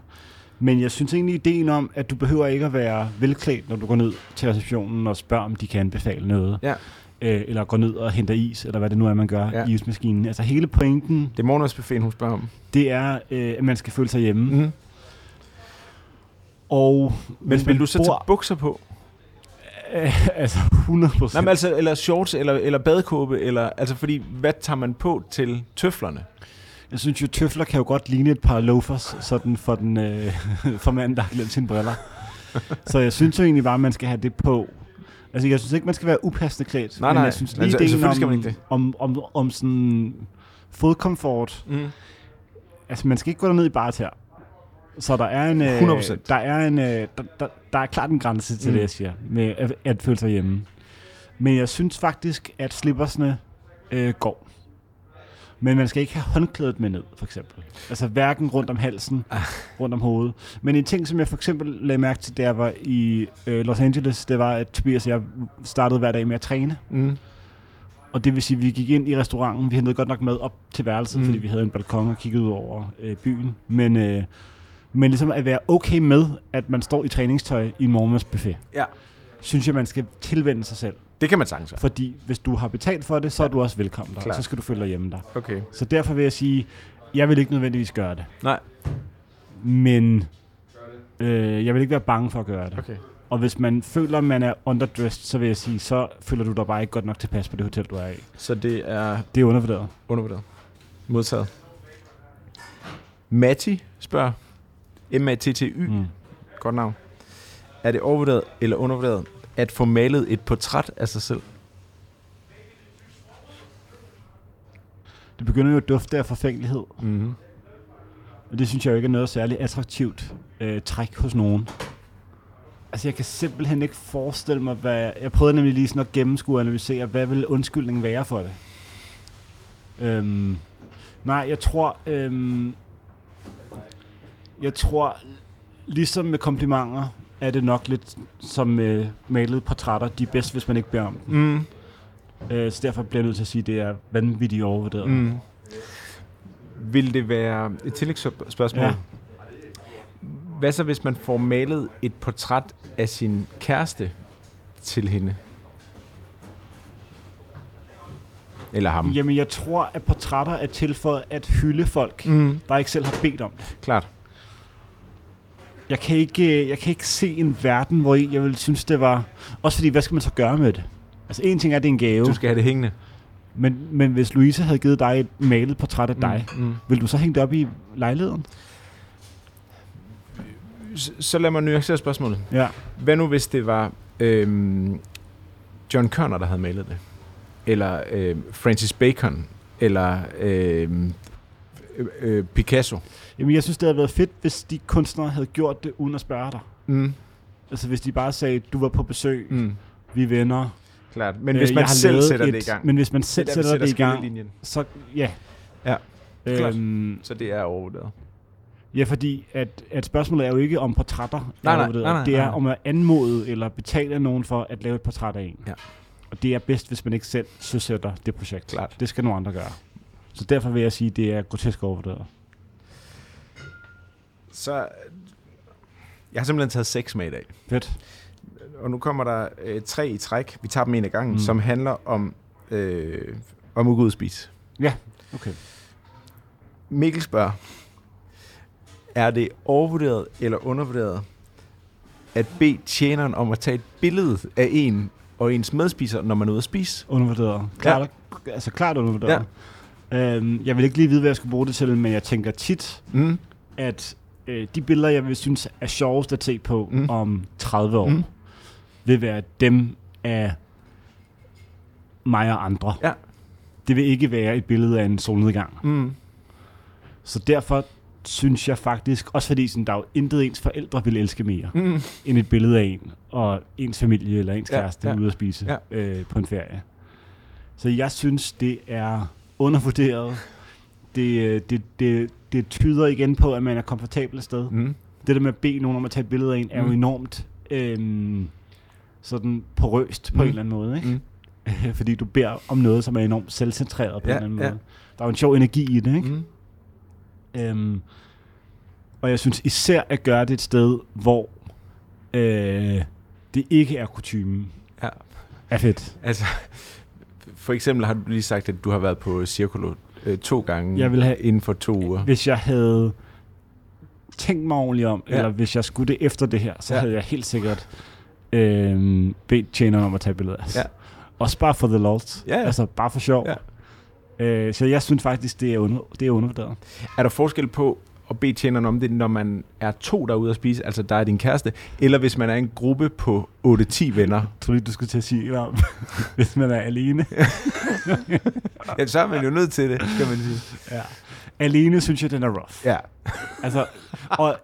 Men jeg synes egentlig, ideen om, at du behøver ikke at være velklædt, når du går ned til receptionen og spørger, om de kan anbefale noget. Ja. Øh, eller går ned og henter is, eller hvad det nu er, man gør Ja. i ismaskinen. Altså hele pointen, Det er morgenmadsbuffeten, hun spørger om. det er, øh, at man skal føle sig hjemme. Mm. Og Men vil du så bor, tage bukser på? Altså 100 procent. Nej, men altså, eller shorts, eller, eller badekåbe, eller, altså fordi, hvad tager man på til tøflerne? Jeg synes jo, tøfler kan jo godt ligne et par loafers, sådan for, den, øh, for manden, der har glemt sine briller. Så jeg synes jo egentlig bare, at man skal have det på. Altså, jeg synes ikke, man skal være upassende klædt. Nej, men nej. jeg synes lige Altså, ideen selvfølgelig om, skal man ikke det. om, om, om sådan fodkomfort. Mm. Altså, man skal ikke gå ned i bare tær. Så der er en... Øh, 100%. Der er, en, øh, der, der, der er klart en grænse til mm. det, jeg siger, med at, at føle sig hjemme. Men jeg synes faktisk, at slippersne øh, går. Men man skal ikke have håndklædet med ned, for eksempel. Altså hverken rundt om halsen, Ah. rundt om hovedet. Men en ting, som jeg for eksempel lagde mærke til, da jeg var i øh, Los Angeles, det var, at Tobias og jeg startede hver dag med at træne. Mm. Og det vil sige, at vi gik ind i restauranten. Vi hentede godt nok mad op til værelset, Mm. fordi vi havde en balkon og kiggede ud over øh, byen. Men, øh, men ligesom at være okay med, at man står i træningstøj i en morgenmadsbuffet, Ja. synes jeg, man skal tilvende sig selv. Det kan man sagtens. Fordi hvis du har betalt for det, så er du også velkommen der. Klart. Så skal du føle dig hjemme der. Okay. Så derfor vil jeg sige, jeg vil ikke nødvendigvis gøre det. Nej. Men øh, jeg vil ikke være bange for at gøre det. Okay. Og hvis man føler, at man er underdressed, så vil jeg sige, så føler du dig bare ikke godt nok tilpas på det hotel, du er i. Så det er Det er undervurderet. undervurderet. Modtaget. Matti spørger. M-A-T-T-Y. Mm. Godt navn. Er det overvurderet eller undervurderet at få malet et portræt af sig selv? Det begynder jo at dufte af forfængelighed. Mm-hmm. Og det synes jeg jo ikke er noget særligt attraktivt øh, træk hos nogen. Altså jeg kan simpelthen ikke forestille mig, hvad... Jeg prøvede nemlig lige sådan at gennemskue og analysere, hvad vil undskyldningen være for det? Øhm, nej, jeg tror... Øhm, jeg tror, ligesom med komplimenter, er det nok lidt som med malede portrætter. De er bedst, hvis man ikke beder om dem. Mm. Øh, så derfor bliver jeg nødt til at sige, at det er vanvittigt overvurderet. Mm. Vil det være et tillægsspørgsmål? Ja. Hvad så, hvis man får malet et portræt af sin kæreste til hende? Eller ham? Jamen, jeg tror, at portrætter er til for at hylde folk, Mm. der ikke selv har bedt om det. Klart. Jeg kan ikke, jeg kan ikke se en verden, hvor jeg vil synes, det var... Også fordi, hvad skal man så gøre med det? Altså, en ting er, at det er en gave, Du skal have det hængende. men, men hvis Louise havde givet dig et malet portræt af dig, Mm. Mm. vil du så hænge det op i lejligheden? S- Så lad mig nuancere spørgsmålet. Ja. Hvad nu, hvis det var øhm, John Connor, der havde malet det? Eller øhm, Francis Bacon? Eller øhm, øh, øh, Picasso? Jamen, jeg synes, det havde været fedt, hvis de kunstnere havde gjort det, uden at spørge dig. Mm. Altså, hvis de bare sagde, du var på besøg, mm. Vi er venner. Klart. Men Øh, hvis jeg man selv sætter et, det i gang, Men hvis man selv det er der, vi sætter det i gang, så ja. Ja, klart. Øhm, Så det er overvurderet. Ja, fordi at, at spørgsmålet er jo ikke om portrætter. er Nej, nej, nej, nej, det er nej. om at anmode eller betale nogen for at lave et portræt af en. Ja. Og det er bedst, hvis man ikke selv søsætter det projekt. Klart. Det skal nogle andre gøre. Så derfor vil jeg sige, at det er grotesk overvurderet. Så jeg har simpelthen taget seks med i dag. Fedt. Og nu kommer der øh, tre i træk. Vi tager dem en af gangen, mm. Som handler om, øh, om og spise. Okay. Mikkel spørger, er det overvurderet eller undervurderet at bede tjeneren om at tage et billede af en og ens medspiser, når man er ude at spise? Undervurderet. Klart, ja. Altså klart undervurderet. Ja. Øhm, jeg vil ikke lige vide, hvad jeg skulle bruge det til, men jeg tænker tit, Mm. at øh, de billeder, jeg vil synes er sjovest at se på Mm. om 30 år, mm. vil være dem af mig og andre. Ja. Det vil ikke være et billede af en solnedgang. Mm. Så derfor synes jeg faktisk, også fordi sådan, der er jo intet ens forældre vil elske mere, Mm. end et billede af en, og ens familie eller ens Ja, kæreste ja, ude at spise ja. øh, på en ferie. Så jeg synes, det er undervurderet. Det, øh, det, det, det tyder igen på, at man er komfortabel et sted. Mm. Det der med at bede nogen om at tage et billede af en, er jo Mm. enormt øhm, sådan porøst på Mm. en eller anden måde. Ikke? Mm. Fordi du beder om noget, som er enormt selvcentreret på Ja, en eller anden ja. måde. Der er jo en sjov energi i det. Ikke? Mm. Øhm, og jeg synes især at gøre det et sted, hvor øh, det ikke er kutumen, Ja. er fedt. Altså, for eksempel har du lige sagt, at du har været på Circulo øh, to gange Jeg vil have- inden for to uger. Hvis jeg havde tænkt mig ordentligt om, Ja. eller hvis jeg skulle det efter det her, så Ja. havde jeg helt sikkert øh, bedt tjeneren om at tage billeder. Ja. Også bare for the lols. Ja, ja. Altså bare for sjov. Ja. Øh, så jeg synes faktisk, det er, under, det er undervurderet. Er der forskel på at bede tjeneren om det, når man er to derude at spise, altså der er din kæreste, eller hvis man er en gruppe på 8-10 venner? Jeg ikke, du skulle til at sige om, hvis man er alene. Ja, så er man jo nødt til det, skal man sige. Ja. Alene synes jeg, den er rough. Ja. Altså, og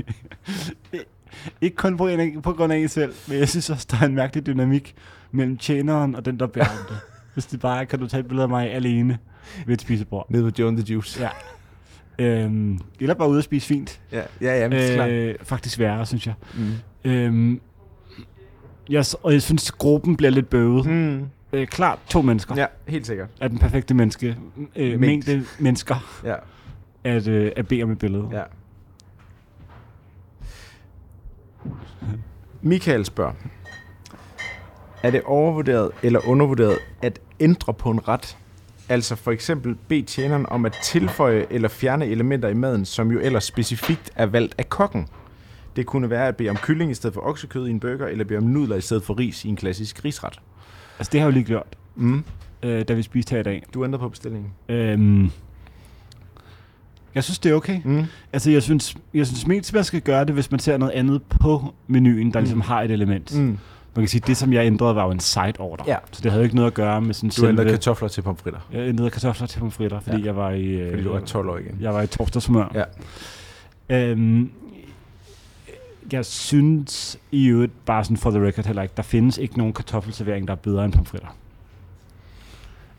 ikke kun på, en, på grund af en selv, men jeg synes også, der er en mærkelig dynamik mellem tjeneren og den, der om det. Hvis det bare er, kan du tage et billede af mig alene ved et spisebord. Nede på Joe and the Juice. Ja. Øhm, eller bare ude at spise fint. Ja, ja, ja men øh, klart. Øh, faktisk værre, synes jeg. Mm. Øhm, jeg, og jeg synes, gruppen bliver lidt bøvet. Mm. Øh, klart to mennesker ja. Helt sikkert. er den perfekte menneske. Øh, Mængde. mængde mennesker Ja, at, øh, at bede om et billede. ja. Michael spørger, er det overvurderet eller undervurderet at ændre på en ret? Altså for eksempel bede tjeneren om at tilføje eller fjerne elementer i maden, som jo ellers specifikt er valgt af kokken. Det kunne være at bede om kylling i stedet for oksekød i en burger, eller bede om nudler i stedet for ris i en klassisk risret. Altså, det har jeg jo lige gjort, Mm. øh, da vi spiste her i dag. Du ændrer på bestillingen. Øhm, jeg synes, det er okay. Mm. Altså, jeg synes, jeg synes mest, man skal gøre det, hvis man ser noget andet på menuen, der Mm. ligesom har et element. Mm. Man kan sige, det, som jeg ændrede, var jo en side order. Ja. Så det havde ikke noget at gøre med sådan Du selve... kartofler til pomfritter, Jeg ændrede kartofler til pomfritter, fordi Ja. jeg var i... Øh, fordi du er 12 år igen. Jeg var i torsdagshumør. Ja. Øhm, jeg synes i øvrigt, bare sådan for the record heller ikke, der findes ikke nogen kartoffelservering, der er bedre end pomfritter.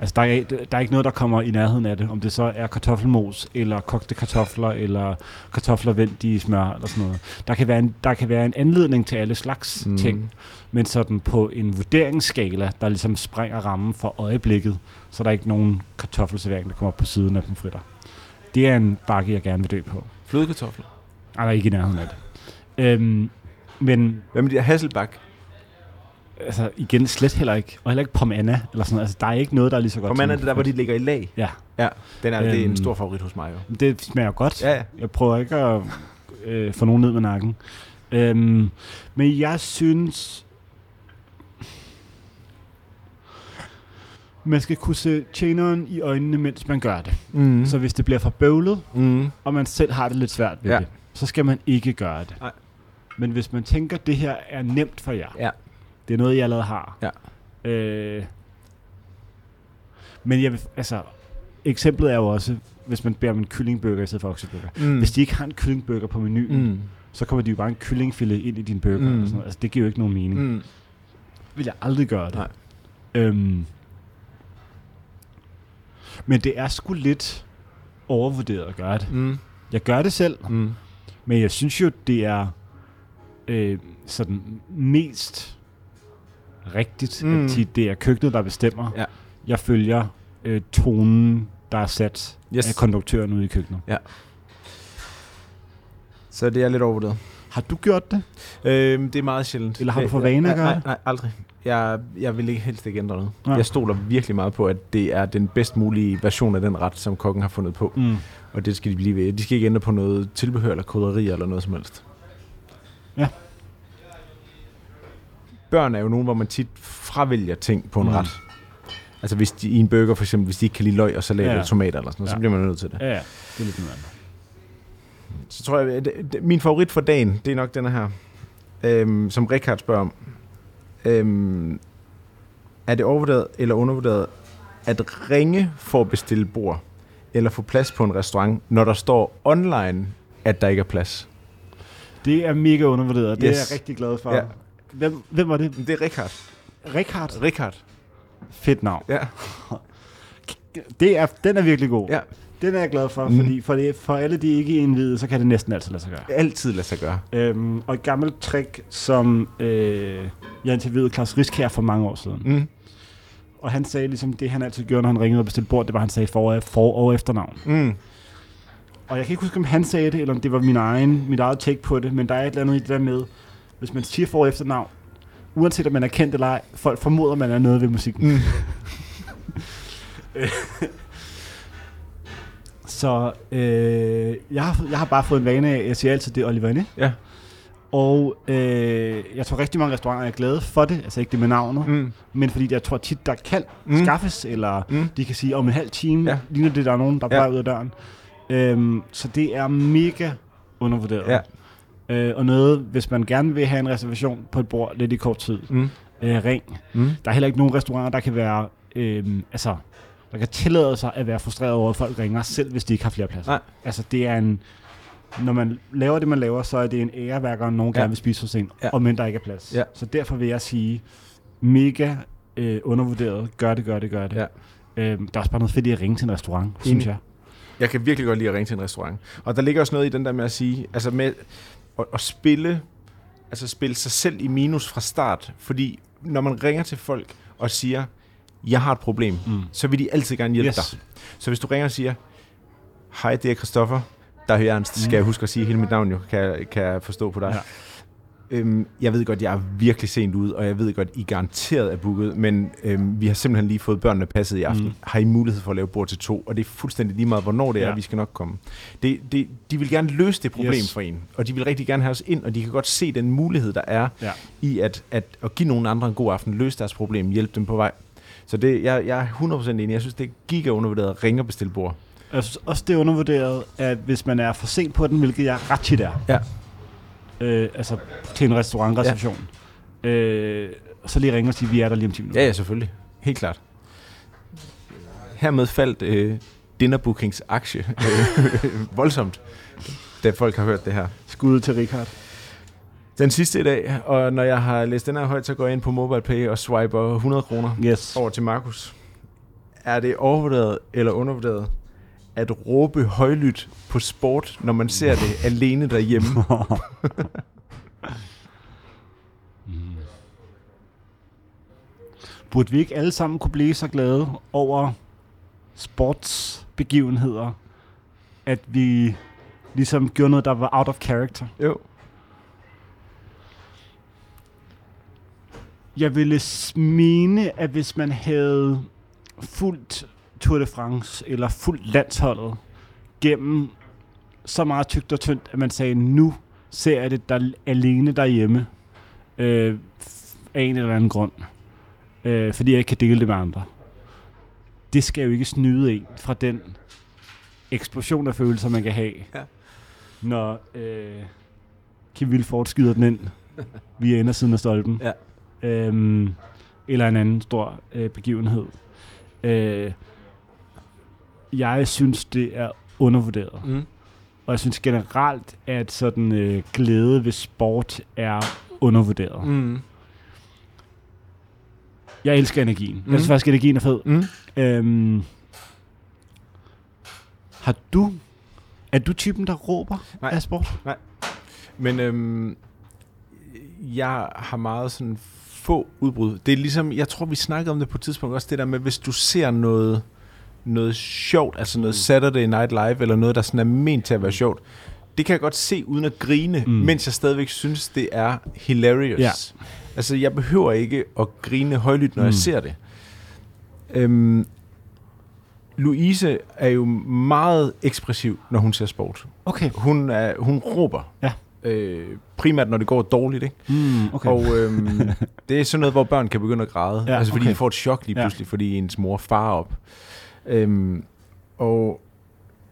Altså, der er, der er ikke noget, der kommer i nærheden af det. Om det så er kartoffelmos, eller kogte kartofler, eller kartofler vendt i smør, eller sådan noget. Der kan være en, der kan være en anledning til alle slags mm. ting. Men sådan på en vurderingsskala, der ligesom springer rammen for øjeblikket, så er der ikke nogen kartoffelservering, der kommer på siden af pomfritter. Det er en bakke, jeg gerne vil dø på. Flødekartofler. Ej, der er ikke i nærheden af det. Øhm, men Hvad med de her Hasselbak? Altså, igen, slet heller ikke. Og heller ikke pomana, eller sådan. Altså, der er ikke noget, der er lige så godt. Man er det der, hvor de ligger i lag. Ja, Ja, den er, øhm, det er en Øhm. stor favorit hos mig jo. det smager godt. Ja, ja. Jeg prøver ikke at øh, få nogen ned med nakken. Øhm, men jeg synes... Man skal kunne se tjeneren i øjnene, mens man gør det. Mm. Så hvis det bliver for bøvlet, mm. og man selv har det lidt svært ved ja. det, så skal man ikke gøre det. Nej. Men hvis man tænker, at det her er nemt for jer, Ja. Det er noget, jeg allerede har. Ja. Øh, men jeg vil, altså, eksemplet er jo også, hvis man beder om en kyllingburger i stedet for okseburger. Mm. Hvis de ikke har en kyllingburger på menuen, mm. Så kommer de jo bare en kyllingfilet ind i din burger. Mm. Og sådan noget. Altså, det giver jo ikke nogen mening. Mm. Vil jeg aldrig gøre det. Nej. Øhm, men det er sgu lidt overvurderet at gøre det. Mm. Jeg gør det selv, Mm. men jeg synes jo, det er øh, sådan mest rigtigt, Mm. at det er køkkenet, der bestemmer. Ja. Jeg følger øh, tonen, der er sat Yes. af konduktøren ude i køkkenet. Så det er lidt overvurderet. Har du gjort det? Øhm, det er meget sjældent. Eller har du for vane at nej, gøre nej, nej, aldrig. Jeg, jeg vil ikke helst ikke ændre noget. Nej. Jeg stoler virkelig meget på, at det er den bedst mulige version af den ret, som kokken har fundet på. Mm. Og det skal de blive ved. De skal ikke ændre på noget tilbehør eller krydderi eller noget som helst. Ja. Børn er jo nogen, hvor man tit fravælger ting på en Mm. ret. Altså hvis de, i en burger for eksempel, hvis de ikke kan lide løg og salat Ja. eller tomater eller sådan noget, ja. Så bliver man nødt til det. Ja, ja. Det er lidt noget andet. Så tror jeg, at min favorit for dagen, det er nok den her, øhm, som Richard spørger om. Øhm, er det overvurderet eller undervurderet at ringe for at bestille bord, eller få plads på en restaurant, når der står online, at der ikke er plads? Det er mega undervurderet, og det Yes. er jeg rigtig glad for. Ja. Hvem, hvem var det? Det er Richard. Richard? Richard. Fedt navn. Ja. Det er, den er virkelig god. ja. Den er jeg glad for, Mm. fordi for, det, for alle de ikke indvidede, så kan det næsten altid lade sig gøre. Altid lade sig gøre. Øhm, og et gammelt trick, som øh, jeg interviewede Claus Riskær for mange år siden. Mm. Og han sagde ligesom, det han altid gjorde, når han ringede og bestilte bord, det var, han sagde for, for og efternavn. Mm. Og jeg kan ikke huske, om han sagde det, eller om det var min egen, mit eget take på det, men der er et eller andet i det der med, hvis man siger for efternavn, uanset om man er kendt eller ej, folk formoder, man er noget ved musikken. Mm. Så øh, jeg, har, jeg har bare fået en vane af, jeg siger altid, det er Oliver Inde. Ja. Og øh, jeg tror rigtig mange restauranter er glade for det, altså ikke det med navnet, mm. Men fordi jeg tror tit, der kan Mm. skaffes, eller Mm. de kan sige, om en halv time Ja. ligner det, der er nogen, der er Ja. ud af døren. Øhm, så det er mega undervurderet. Ja. Øh, og noget, hvis man gerne vil have en reservation på et bord lidt i kort tid, Mm. øh, ring. Mm. Der er heller ikke nogen restauranter, der kan være, øh, altså, der kan tillade sig at være frustreret over, at folk ringer, selv hvis de ikke har flere pladser. Nej. Altså, det er en, når man laver det, man laver, så er det en ære, hver gang nogen Ja. gerne vil spise hos en, Ja. og men der ikke er plads. Ja. Så derfor vil jeg sige, mega øh, undervurderet. Gør det, gør det, gør det. Ja. Øh, der er også bare noget fedt i at ringe til en restaurant, synes Enig. jeg. Jeg kan virkelig godt lide at ringe til en restaurant. Og der ligger også noget i den der med at sige, altså med at, at spille, altså spille sig selv i minus fra start. Fordi når man ringer til folk og siger, jeg har et problem, Mm. så vil de altid gerne hjælpe Yes. dig. Så hvis du ringer og siger, hej, det er Christoffer, der er Ernst, skal jeg huske at sige hele mit navn jo, kan, kan jeg forstå på dig. Ja. Øhm, jeg ved godt, jeg er virkelig sent ude, og jeg ved godt, I garanteret er booket, men øhm, vi har simpelthen lige fået børnene passet i aften. Mm. Har I mulighed for at lave bord til to? Og det er fuldstændig lige meget, hvornår det er, Ja. vi skal nok komme. Det, det, de vil gerne løse det problem Yes. for en, og de vil rigtig gerne have os ind, og de kan godt se den mulighed, der er Ja. i at, at, at give nogle andre en god aften, løse deres problem, hjælpe dem på vej. Så det, jeg, jeg er 100% enig. Jeg synes, det er giga undervurderet at ringe og bestille bord. Jeg synes også, det er undervurderet, at hvis man er for sent på den, hvilket jeg ret tit er, Ja. Øh, altså til en restaurantreception, ja. øh, så lige ringer og siger, vi er der lige om 10 minutter. Ja, ja, selvfølgelig. Helt klart. Hermed faldt øh, Dinnerbookings aktie øh, voldsomt, da folk har hørt det her. Skud til Richard. Den sidste i dag, og når jeg har læst den her højt, så går jeg ind på MobilePay og swiper 100 kroner Yes. over til Markus. Er det overvurderet eller undervurderet at råbe højlydt på sport, når man ser det alene derhjemme? Burde vi ikke alle sammen kunne blive så glade over sportsbegivenheder, at vi ligesom gjorde noget, der var out of character? Jo. Jeg ville mene, at hvis man havde fuldt Tour de France eller fuldt landsholdet gennem så meget tygt og tyndt, at man sagde, nu ser jeg det der alene derhjemme øh, af en eller anden grund. Øh, fordi jeg ikke kan dele det med andre. Det skal jo ikke snyde en fra den eksplosion af følelser, man kan have, Ja. når øh, Kim Wilford skyder den ind via indersiden af stolpen. Ja. Øhm, eller en anden stor øh, begivenhed. Øh, jeg synes, det er undervurderet. Mm. Og jeg synes generelt, at sådan øh, glæde ved sport er undervurderet. Mm. Jeg elsker energien. Mm. Jeg synes faktisk, at energien er fed. Mm. Øhm, har du... Er du typen, der råber Nej. af sport? Men øhm, jeg har meget sådan få udbrud. Det er ligesom, jeg tror vi snakkede om det på et tidspunkt også, det der med, hvis du ser noget, noget sjovt, altså noget Mm. Saturday Night Live, eller noget, der sådan er ment til at være sjovt, det kan jeg godt se uden at grine, Mm. mm. mens jeg stadigvæk synes, det er hilarious. Ja. Altså, jeg behøver ikke at grine højlydt, når mm. Mm. jeg ser det. Øhm, Louise er jo meget ekspressiv, når hun ser sport. Okay. Hun, er, hun råber. Ja. Øh, primært, når det går dårligt. Ikke? Mm, okay. Og øhm, det er sådan noget, hvor børn kan begynde at græde. Ja, altså fordi okay. de får et chok lige Ja. pludselig, fordi ens mor farer op. Øhm, og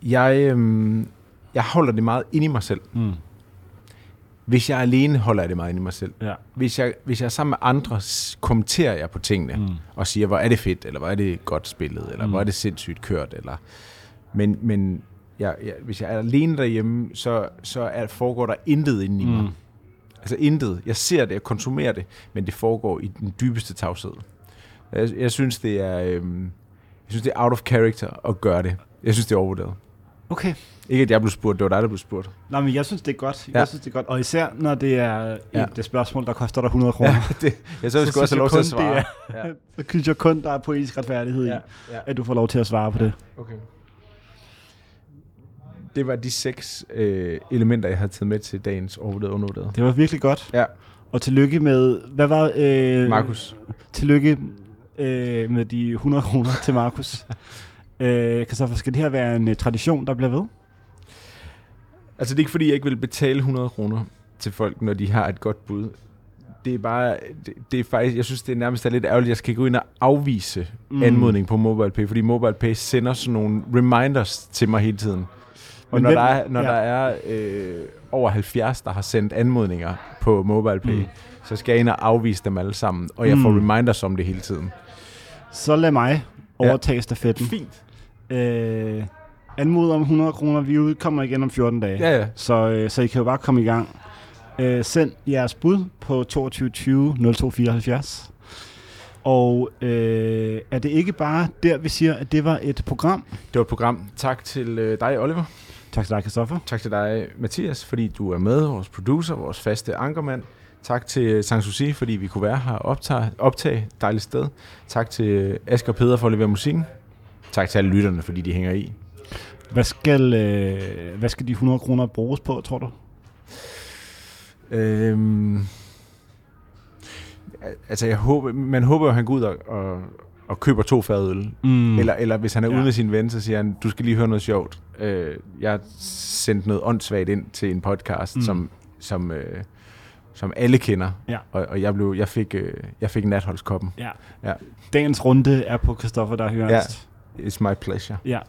jeg, øhm, jeg holder det meget inde i mig selv. mm, Hvis jeg er alene, holder jeg det meget inde i mig selv. ja. Hvis jeg, hvis jeg er sammen med andre, kommenterer jeg på tingene. Mm. Og siger, hvor er det fedt, eller hvor er det godt spillet, eller Mm. hvor er det sindssygt kørt. Eller, men men jeg, jeg, hvis jeg er alene derhjemme, så, så er, foregår der intet inde i mig. Mm. Altså intet. Jeg ser det, jeg konsumerer det, men det foregår i den dybeste tavshed. Jeg, jeg synes, det er... Øhm, synes, det er out of character at gøre det. Jeg synes, det er overvurderet. Okay. Ikke, at jeg blev spurgt. Det var dig, der blev spurgt. Nej, men jeg synes, det er godt. Jeg Ja. synes, det er godt. Og især, når det er et Ja. ja. spørgsmål, der koster dig 100 kroner. Ja, det, jeg så, jeg skulle også have lov til at svare. det er- Så synes jeg kun, der er poetisk retfærdighed i, ja. at du får lov til at svare på det. Okay. Det var de seks øh, elementer, jeg havde taget med til dagens overvurderet undervurderet. Det var virkelig godt. Ja. Og tillykke med... Hvad var... Øh, Markus. Tillykke øh, med de 100 kroner til Markus. øh, Christoffer, skal det her være en uh, tradition, der bliver ved? Altså, det er ikke fordi, jeg ikke vil betale 100 kroner til folk, når de har et godt bud. Det er bare, det, det er faktisk, jeg synes, det er nærmest er lidt ærgerligt, at jeg skal gå ind og afvise mm. anmodning på MobilePay, fordi MobilePay sender sådan nogle reminders til mig hele tiden. Og Men når, hvem- der er, når ja. der er øh, over 70, der har sendt anmodninger på MobilePay, mm. Så skal jeg ind og afvise dem alle sammen, og jeg får Mm. reminders om det hele tiden. Så lad mig overtage stafetten. Fint. Øh, anmod om 100 kroner. Vi udkommer igen om 14 dage. Ja, ja. Så, øh, så I kan jo bare komme i gang. Øh, send jeres bud på 2220 0274. Og øh, er det ikke bare der, vi siger, at det var et program? Det var et program. Tak til øh, dig, Oliver. Tak til dig, Christoffer. Tak til dig, Mathias, fordi du er med, vores producer, vores faste ankermand. Tak til Sanssouci, fordi vi kunne være her og optage, optage dejligt sted. Tak til Asger Peder for at levere musikken. Tak til alle lytterne, fordi de hænger i. Hvad skal, øh, hvad skal de 100 kroner bruges på, tror du? Øhm, altså, jeg håber, man håber jo, at han går ud og, og, og køber to fadøl. Mm. Eller, eller hvis han er Ja. ude med sin ven, så siger han, du skal lige høre noget sjovt. Øh, jeg har sendt noget åndssvagt ind til en podcast. Mm. som, som, øh, som alle kender. Ja. Og, og jeg, blev, jeg, fik, øh, jeg fik natholdskoppen. Ja. Ja. Dagens runde er på Christoffer, der hører Ja. It's my pleasure. ja.